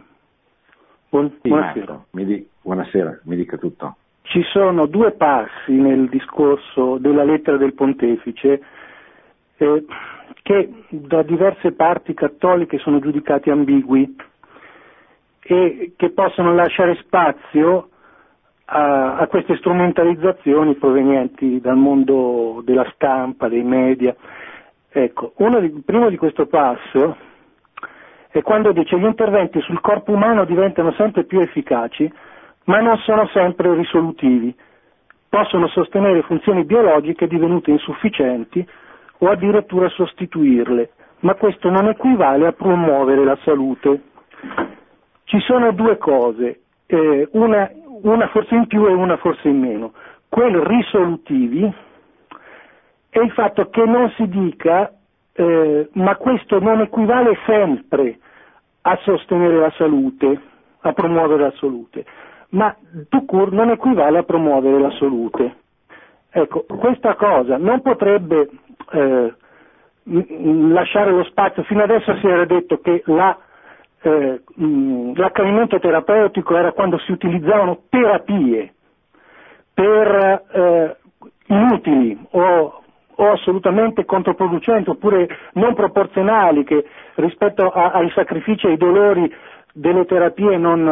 Buon- Sì, buonasera. Marco, mi di- buonasera, mi dica tutto. Ci sono due passi nel discorso della lettera del pontefice eh, che da diverse parti cattoliche sono giudicati ambigui e che possono lasciare spazio a, a queste strumentalizzazioni provenienti dal mondo della stampa, dei media. Ecco, uno di- primo di questo passo è quando dice gli interventi sul corpo umano diventano sempre più efficaci, ma non sono sempre risolutivi. Possono sostenere funzioni biologiche divenute insufficienti o addirittura sostituirle, ma questo non equivale a promuovere la salute. Ci sono due cose, eh, una, una forse in più e una forse in meno. Quelli risolutivi è il fatto che non si dica eh, ma questo non equivale sempre a sostenere la salute, a promuovere la salute, ma tu cur non equivale a promuovere la salute. Ecco, questa cosa non potrebbe eh, lasciare lo spazio, fino adesso si era detto che la, eh, l'accanimento terapeutico era quando si utilizzavano terapie per eh, inutili o, o assolutamente controproducenti oppure non proporzionali che rispetto a- ai sacrifici e ai dolori delle terapie non,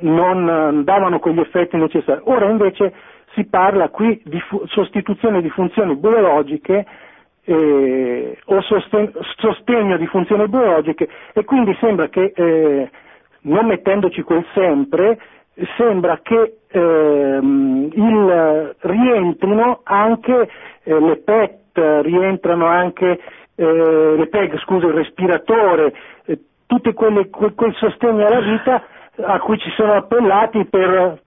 non- davano quegli effetti necessari. Ora invece si parla qui di fu- sostituzione di funzioni biologiche eh, o sosten- sostegno di funzioni biologiche e quindi sembra che, eh, non mettendoci quel sempre, sembra che ehm, il- rientrino anche eh, le PET, rientrano anche eh, le PEG, scusa, il respiratore, eh, tutti quelli, quel, quel sostegno alla vita a cui ci sono appellati per,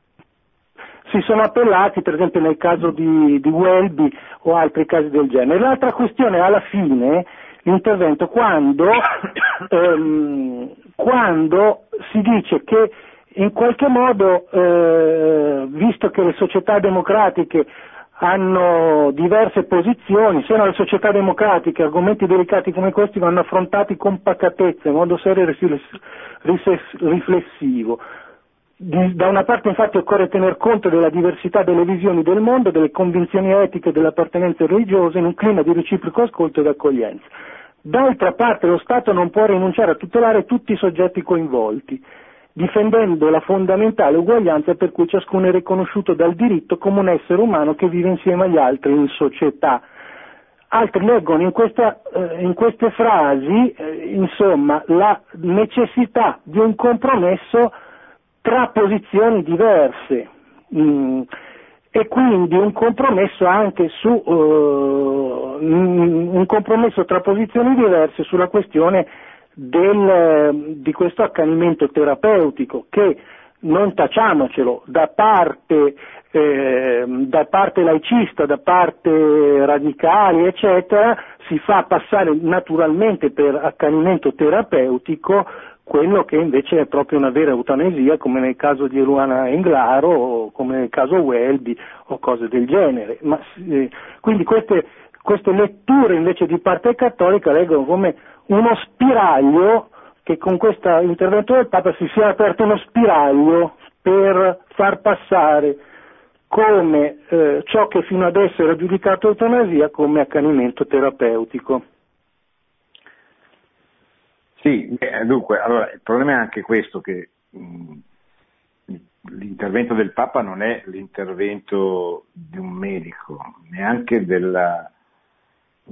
si sono appellati per esempio nel caso di, di Welby o altri casi del genere. L'altra questione è alla fine l'intervento quando, ehm, quando si dice che in qualche modo, eh, visto che le società democratiche hanno diverse posizioni, se no le società democratiche argomenti delicati come questi vanno affrontati con pacatezza, in modo serio e rifless- rifless- riflessivo. Da una parte infatti occorre tener conto della diversità delle visioni del mondo, delle convinzioni etiche e delle appartenenze in un clima di reciproco ascolto ed accoglienza. D'altra parte lo Stato non può rinunciare a tutelare tutti i soggetti coinvolti, difendendo la fondamentale uguaglianza per cui ciascuno è riconosciuto dal diritto come un essere umano che vive insieme agli altri in società. Altri leggono in, questa, eh, in queste frasi, eh, insomma, la necessità di un compromesso tra posizioni diverse mm, e quindi un compromesso anche su mm, un compromesso tra posizioni diverse sulla questione del, eh, di questo accanimento terapeutico che non tacciamocelo da parte eh, da parte laicista, da parte radicali, eccetera, si fa passare naturalmente per accanimento terapeutico quello che invece è proprio una vera eutanasia, come nel caso di Luana Englaro o come nel caso Welby o cose del genere. Ma, eh, quindi queste, queste letture invece di parte cattolica leggono come uno spiraglio che con questo intervento del Papa si sia aperto uno spiraglio per far passare come eh, ciò che fino adesso era giudicato eutanasia come accanimento terapeutico. Sì, eh, dunque, allora, il problema è anche questo, che mh, l'intervento del Papa non è l'intervento di un medico, neanche della,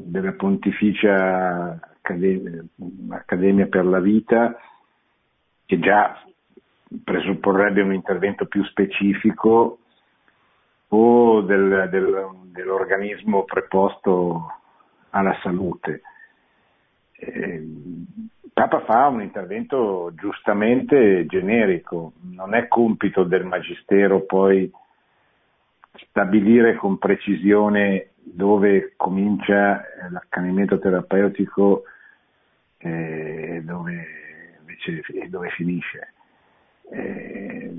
della Pontificia Accademia, per la Vita, che già presupporrebbe un intervento più specifico o del, del, dell'organismo preposto alla salute. Eh, Papa fa un intervento giustamente generico, non è compito del Magistero poi stabilire con precisione dove comincia l'accanimento terapeutico e dove invece dove finisce. Eh,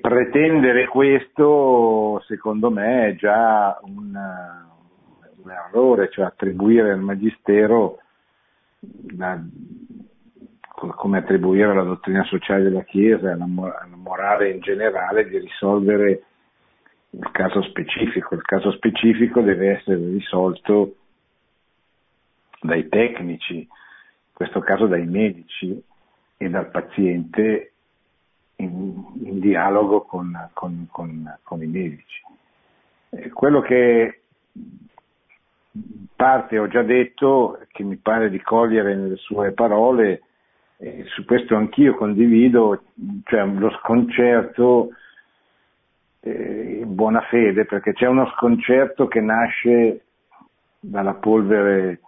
pretendere questo, secondo me, è già una, un errore, cioè attribuire al Magistero la, come attribuire alla dottrina sociale della Chiesa, alla, alla morale in generale, di risolvere il caso specifico. Il caso specifico deve essere risolto dai tecnici, in questo caso dai medici e dal paziente in, in dialogo con, con, con, con, i medici. Quello che parte ho già detto, che mi pare di cogliere nelle sue parole, eh, su questo anch'io condivido, cioè lo sconcerto eh, in buona fede, perché c'è uno sconcerto che nasce dalla polvere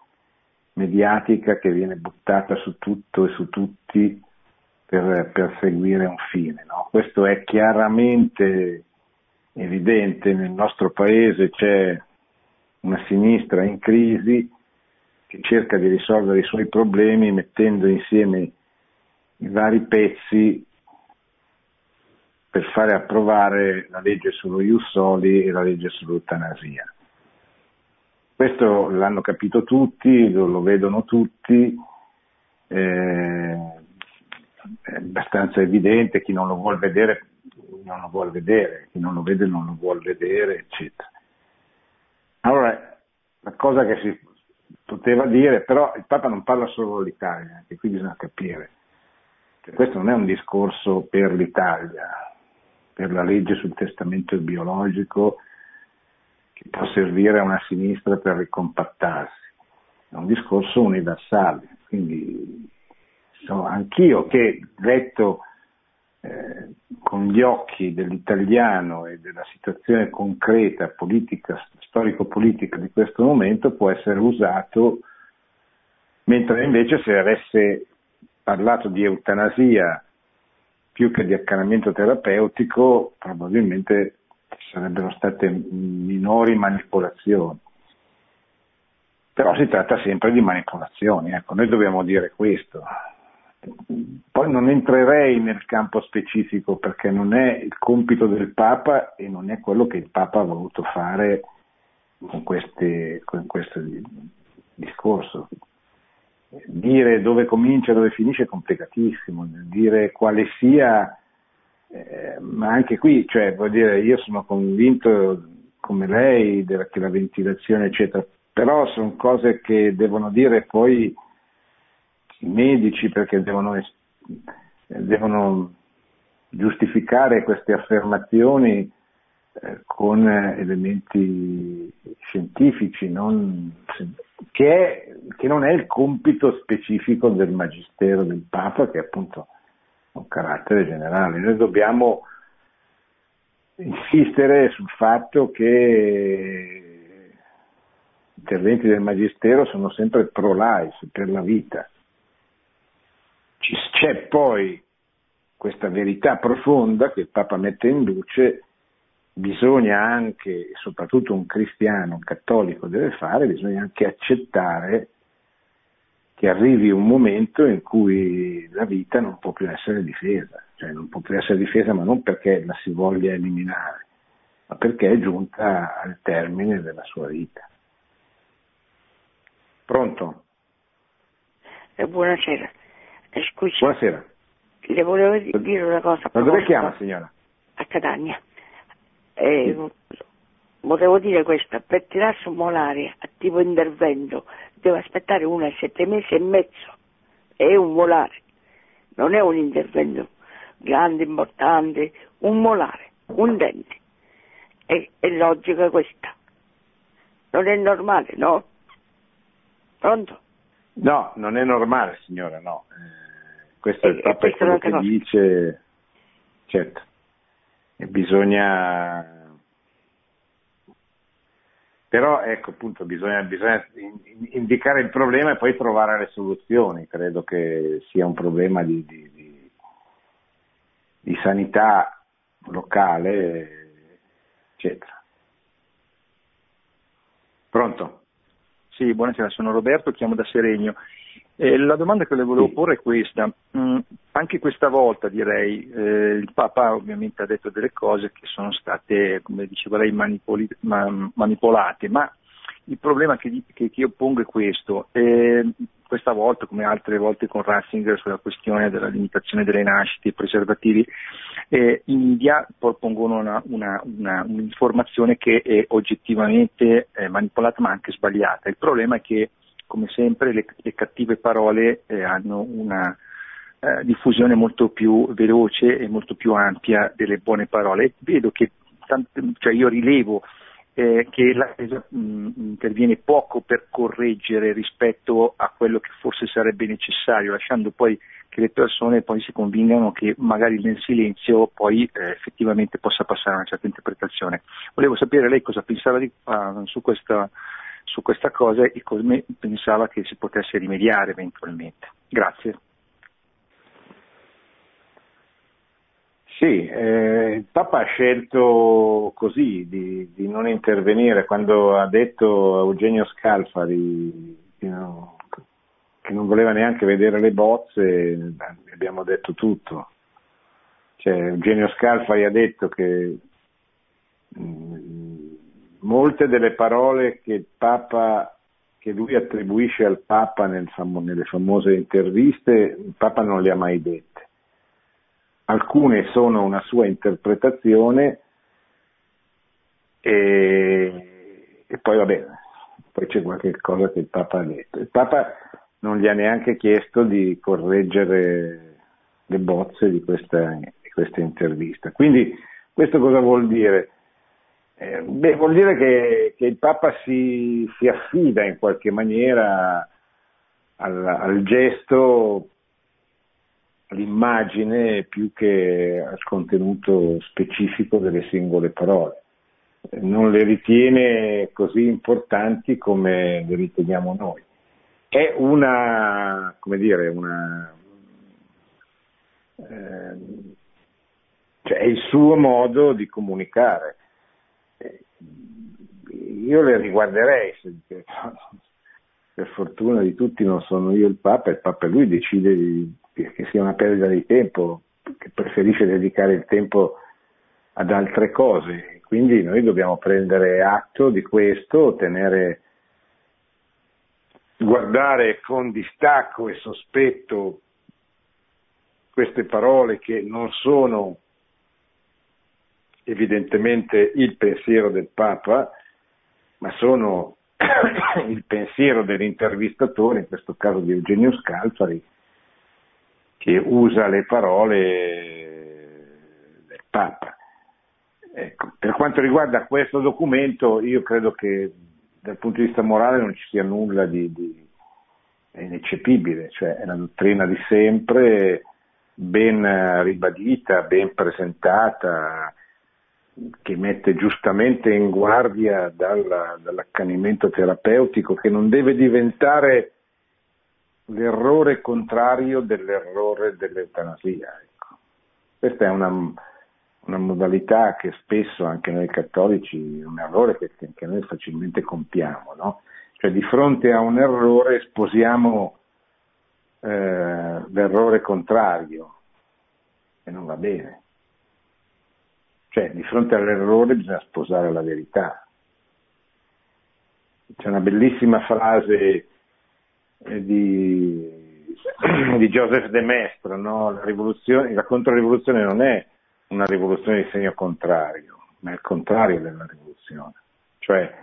mediatica che viene buttata su tutto e su tutti per perseguire un fine. No? Questo è chiaramente evidente nel nostro paese, c'è una sinistra in crisi che cerca di risolvere i suoi problemi mettendo insieme i vari pezzi per fare approvare la legge sullo Iussoli e la legge sull'eutanasia. Questo l'hanno capito tutti, lo, lo vedono tutti, eh, è abbastanza evidente, chi non lo vuole vedere non lo vuole vedere, chi non lo vede non lo vuole vedere, eccetera. Allora, la cosa che si poteva dire, però il Papa non parla solo dell'Italia, che qui bisogna capire. Cioè, questo non è un discorso per l'Italia, per la legge sul testamento biologico che può servire a una sinistra per ricompattarsi. È un discorso universale, quindi so, anch'io che letto eh, con gli occhi dell'italiano e della situazione concreta, politica, storico-politica di questo momento può essere usato, mentre invece se avesse parlato di eutanasia più che di accanamento terapeutico, probabilmente sarebbero state minori manipolazioni. Però si tratta sempre di manipolazioni, ecco, noi dobbiamo dire questo. Poi non entrerei nel campo specifico perché non è il compito del Papa e non è quello che il Papa ha voluto fare con, queste, con questo discorso dire dove comincia e dove finisce è complicatissimo, dire quale sia, eh, ma anche qui, cioè, vuol dire, io sono convinto come lei della, che la ventilazione eccetera, però sono cose che devono dire poi i medici perché devono, devono giustificare queste affermazioni eh, con elementi scientifici, non, che, è, che, non è il compito specifico del Magistero del Papa, che è appunto un carattere generale. Noi dobbiamo insistere sul fatto che gli interventi del Magistero sono sempre pro-life, per la vita. C'è poi questa verità profonda che il Papa mette in luce bisogna anche, e soprattutto un cristiano, un cattolico deve fare, bisogna anche accettare che arrivi un momento in cui la vita non può più essere difesa, cioè non può più essere difesa ma non perché la si voglia eliminare, ma perché è giunta al termine della sua vita. Pronto? Eh, buonasera. Eh, scusi. Buonasera. Le volevo dire una cosa. Ma dove chiama signora? A Catania. Eh, volevo dire questo, per tirarsi un molare a tipo intervento deve aspettare uno a sette mesi e mezzo, è un molare, non è un intervento grande, importante, un molare, un dente. È, è logica questa. Non è normale, no? Pronto? No, non è normale signora, no. Eh, questo è il Papa quello che dice, certo e bisogna però ecco appunto bisogna, bisogna, indicare il problema e poi trovare le soluzioni credo che sia un problema di, di, di, di sanità locale eccetera pronto? Sì, buonasera, sono Roberto, chiamo da Seregno. Eh, la domanda che le volevo porre è questa. Mm, anche questa volta direi, eh, il Papa ovviamente ha detto delle cose che sono state, come diceva lei, manipoli- ma- manipolate, ma il problema che, che, che, io pongo è questo. Eh, questa volta, come altre volte con Ratzinger, sulla questione della limitazione delle nascite, i preservativi, eh, i media propongono una, una, una, un'informazione che è oggettivamente eh, manipolata ma anche sbagliata. Il problema è che, come sempre, le, le cattive parole eh, hanno una eh, diffusione molto più veloce e molto più ampia delle buone parole. Vedo che, cioè io rilevo eh, che la Chiesa mh, interviene poco per correggere rispetto a quello che forse sarebbe necessario, lasciando poi che le persone poi si convingano che magari nel silenzio poi eh, effettivamente possa passare una certa interpretazione. Volevo sapere lei cosa pensava di, uh, su, questa, su questa cosa e come pensava che si potesse rimediare eventualmente. Grazie. Sì, eh, il Papa ha scelto così di, di, non intervenire quando ha detto a Eugenio Scalfari che, no, che non voleva neanche vedere le bozze, abbiamo detto tutto. Cioè, Eugenio Scalfari ha detto che mh, mm, molte delle parole che, Papa, che lui attribuisce al Papa nel nelle famose interviste, il Papa non le ha mai dette alcune sono una sua interpretazione e, e poi vabbè, poi c'è qualche cosa che il Papa ha detto. Il Papa non gli ha neanche chiesto di correggere le bozze di questa, di questa intervista. Quindi questo cosa vuol dire? Eh, beh, vuol dire che, che, il Papa si, si affida in qualche maniera al, al gesto l'immagine più che al contenuto specifico delle singole parole. Non le ritiene così importanti come le riteniamo noi. È una, come dire, una, eh, cioè è il suo modo di comunicare. Io le riguarderei, per fortuna di tutti non sono io il Papa, il Papa lui decide di che sia una perdita di tempo, che preferisce dedicare il tempo ad altre cose. Quindi noi dobbiamo prendere atto di questo, tenere, guardare con distacco e sospetto queste parole che non sono evidentemente il pensiero del Papa, ma sono il pensiero dell'intervistatore, in questo caso di Eugenio Scalfari, che usa le parole del Papa. Ecco, per quanto riguarda questo documento, io credo che dal punto di vista morale non ci sia nulla di, di ineccepibile, cioè è la dottrina di sempre, ben ribadita, ben presentata, che mette giustamente in guardia dalla, dall'accanimento terapeutico che non deve diventare l'errore contrario dell'errore dell'eutanasia. Ecco. Questa è una, una, modalità che spesso anche noi cattolici, un errore che, che noi facilmente compiamo, no? Cioè di fronte a un errore sposiamo eh, l'errore contrario e non va bene. Cioè di fronte all'errore bisogna sposare la verità. C'è una bellissima frase eh, di, di Joseph De Maistre, no? la, la controrivoluzione non è una rivoluzione di segno contrario, ma è il contrario della rivoluzione. Cioè,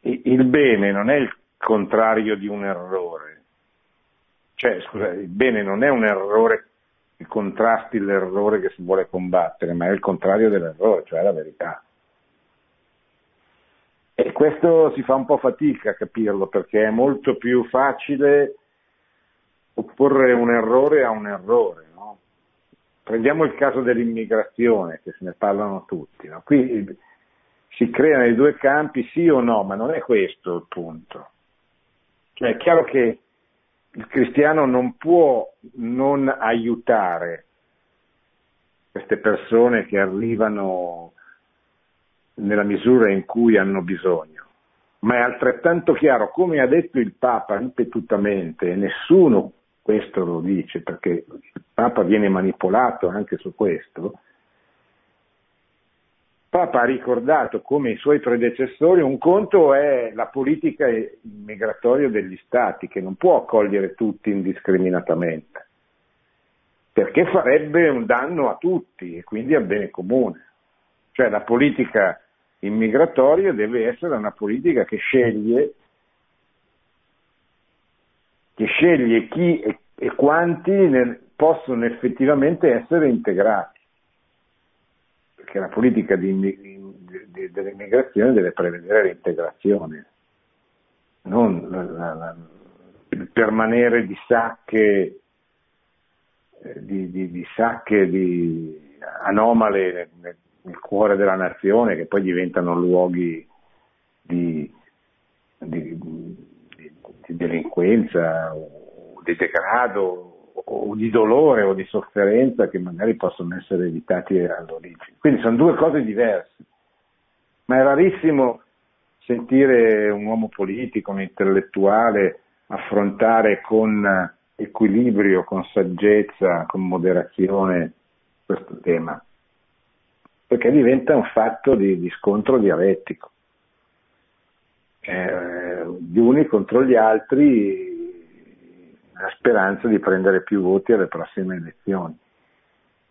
il bene non è il contrario di un errore. Cioè, scusa, il bene non è un errore contrasti l'errore che si vuole combattere, ma è il contrario dell'errore, cioè la verità. E questo si fa un po' fatica a capirlo perché è molto più facile opporre un errore a un errore. No? Prendiamo il caso dell'immigrazione, che se ne parlano tutti. No? Qui si creano i due campi, sì o no, ma non è questo il punto. Cioè, è chiaro che il cristiano non può non aiutare queste persone che arrivano nella misura in cui hanno bisogno. Ma è altrettanto chiaro, come ha detto il Papa ripetutamente, e nessuno questo lo dice perché il Papa viene manipolato anche su questo, Papa ha ricordato come i suoi predecessori, un conto è la politica migratoria degli stati, che non può accogliere tutti indiscriminatamente, perché farebbe un danno a tutti e quindi al bene comune. Cioè la politica immigratoria deve essere una politica che sceglie, che sceglie chi e, e quanti nel, possono effettivamente essere integrati perché la politica di, di, dell'immigrazione deve prevedere l'integrazione, non la, la, la, il permanere di sacche, eh, di, di sacche anomale nel, nel, cuore della nazione che poi diventano luoghi di, delinquenza o di degrado o di dolore o di sofferenza che magari possono essere evitati all'origine. Quindi sono due cose diverse, ma è rarissimo sentire un uomo politico, un intellettuale affrontare con equilibrio, con saggezza, con moderazione questo tema, perché diventa un fatto di, di scontro dialettico. Eh, gli uni contro gli altri la speranza di prendere più voti alle prossime elezioni.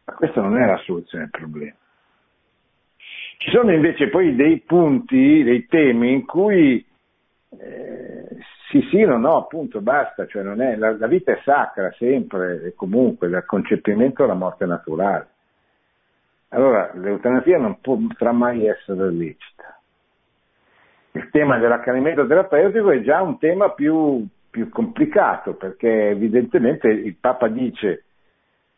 Ma questa non è la soluzione del problema. Ci sono invece poi dei punti, dei temi in cui eh, sì sì, no no, appunto, basta, cioè è, la, la, vita è sacra sempre e comunque, dal concepimento alla morte naturale. Allora l'eutanasia non potrà mai essere lecita. Il tema dell'accanimento terapeutico è già un tema più, più complicato perché evidentemente il Papa dice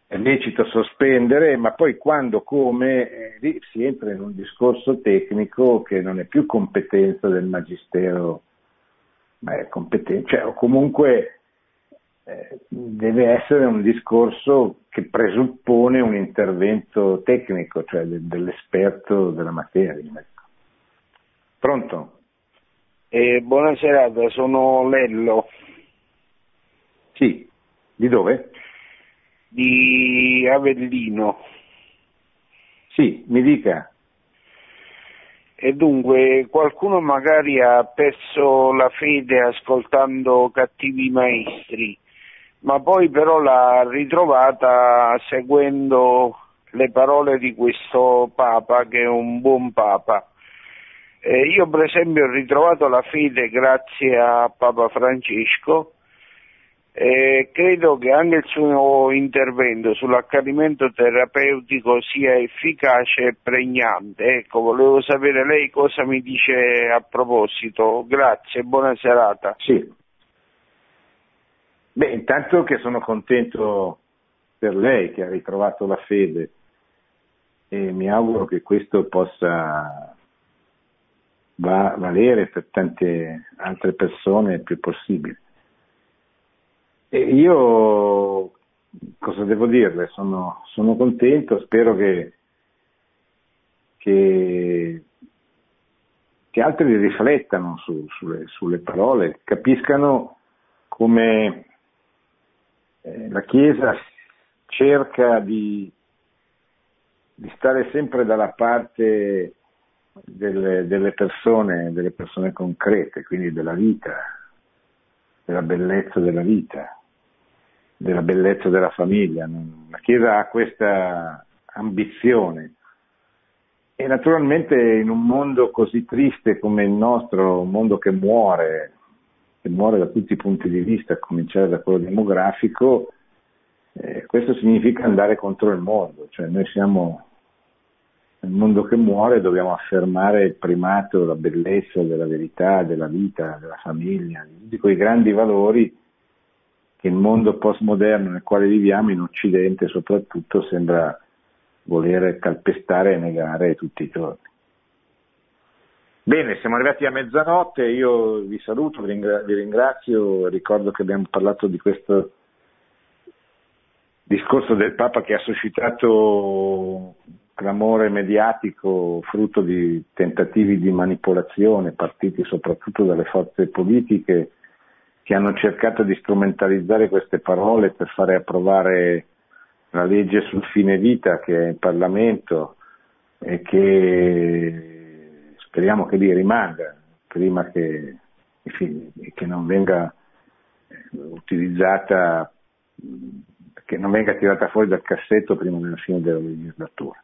è lecito sospendere, ma poi quando, come, eh, lì si entra in un discorso tecnico che non è più competenza del Magistero, ma è competenza, cioè, o comunque eh, deve essere un discorso che presuppone un intervento tecnico, cioè de- dell'esperto della materia. Ecco. Pronto? Eh, buonasera, sono Lello. Sì, di dove? Di Avellino. Sì, mi dica. E dunque qualcuno magari ha perso la fede ascoltando cattivi maestri, ma poi però l'ha ritrovata seguendo le parole di questo Papa che è un buon Papa. Eh, io per esempio ho ritrovato la fede grazie a Papa Francesco e credo che anche il suo intervento sull'accanimento terapeutico sia efficace e pregnante. Ecco, volevo sapere lei cosa mi dice a proposito. Grazie, buona serata. Sì. Beh, intanto che sono contento per lei che ha ritrovato la fede e mi auguro che questo possa valere per tante altre persone il più possibile. E io cosa devo dirle? Sono, sono contento, spero che, che, che altri riflettano su, sulle, sulle, parole, capiscano come eh, la Chiesa cerca di, di, stare sempre dalla parte delle, delle persone, delle persone concrete, quindi della vita, della bellezza della vita, della bellezza della famiglia. La Chiesa ha questa ambizione e naturalmente in un mondo così triste come il nostro, un mondo che muore, che muore da tutti i punti di vista, a cominciare da quello demografico, eh, questo significa andare contro il mondo, cioè noi siamo nel mondo che muore dobbiamo affermare il primato, la bellezza della verità, della vita, della famiglia, di quei grandi valori che il mondo postmoderno nel quale viviamo, in Occidente soprattutto, sembra voler calpestare e negare tutti i giorni. Bene, siamo arrivati a mezzanotte, io vi saluto, vi ringrazio, ricordo che abbiamo parlato di questo discorso del Papa che ha suscitato clamore mediatico frutto di tentativi di manipolazione partiti soprattutto dalle forze politiche che hanno cercato di strumentalizzare queste parole per fare approvare la legge sul fine vita che è in Parlamento e che speriamo che lì rimanga prima che, che non venga eh, utilizzata, che non venga tirata fuori dal cassetto prima della fine della legislatura.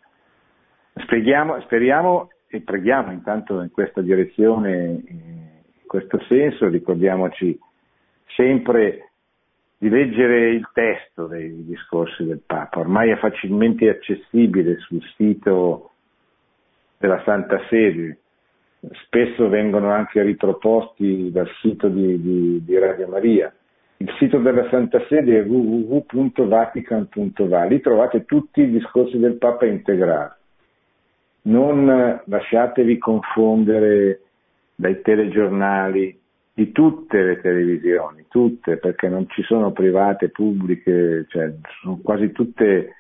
Speriamo, speriamo e preghiamo intanto in questa direzione, in questo senso, ricordiamoci sempre di leggere il testo dei discorsi del Papa, ormai è facilmente accessibile sul sito della Santa Sede, spesso vengono anche riproposti dal sito di, di, di Radio Maria. Il sito della Santa Sede è www.vatican.va, lì trovate tutti i discorsi del Papa integrati. Non lasciatevi confondere dai telegiornali di tutte le televisioni, tutte, perché non ci sono private, pubbliche, cioè quasi tutte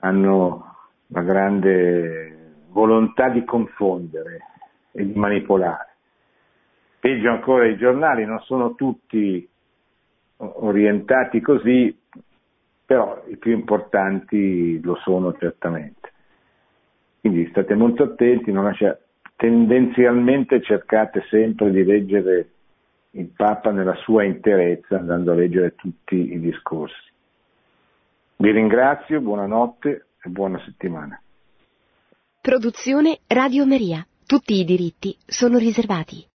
hanno la grande volontà di confondere e di manipolare. Peggio ancora i giornali, non sono tutti orientati così, però i più importanti lo sono certamente. Quindi state molto attenti, lascia... tendenzialmente cercate sempre di leggere il Papa nella sua interezza, andando a leggere tutti i discorsi. Vi ringrazio, buonanotte e buona settimana. Produzione Radio Maria. Tutti i diritti sono riservati.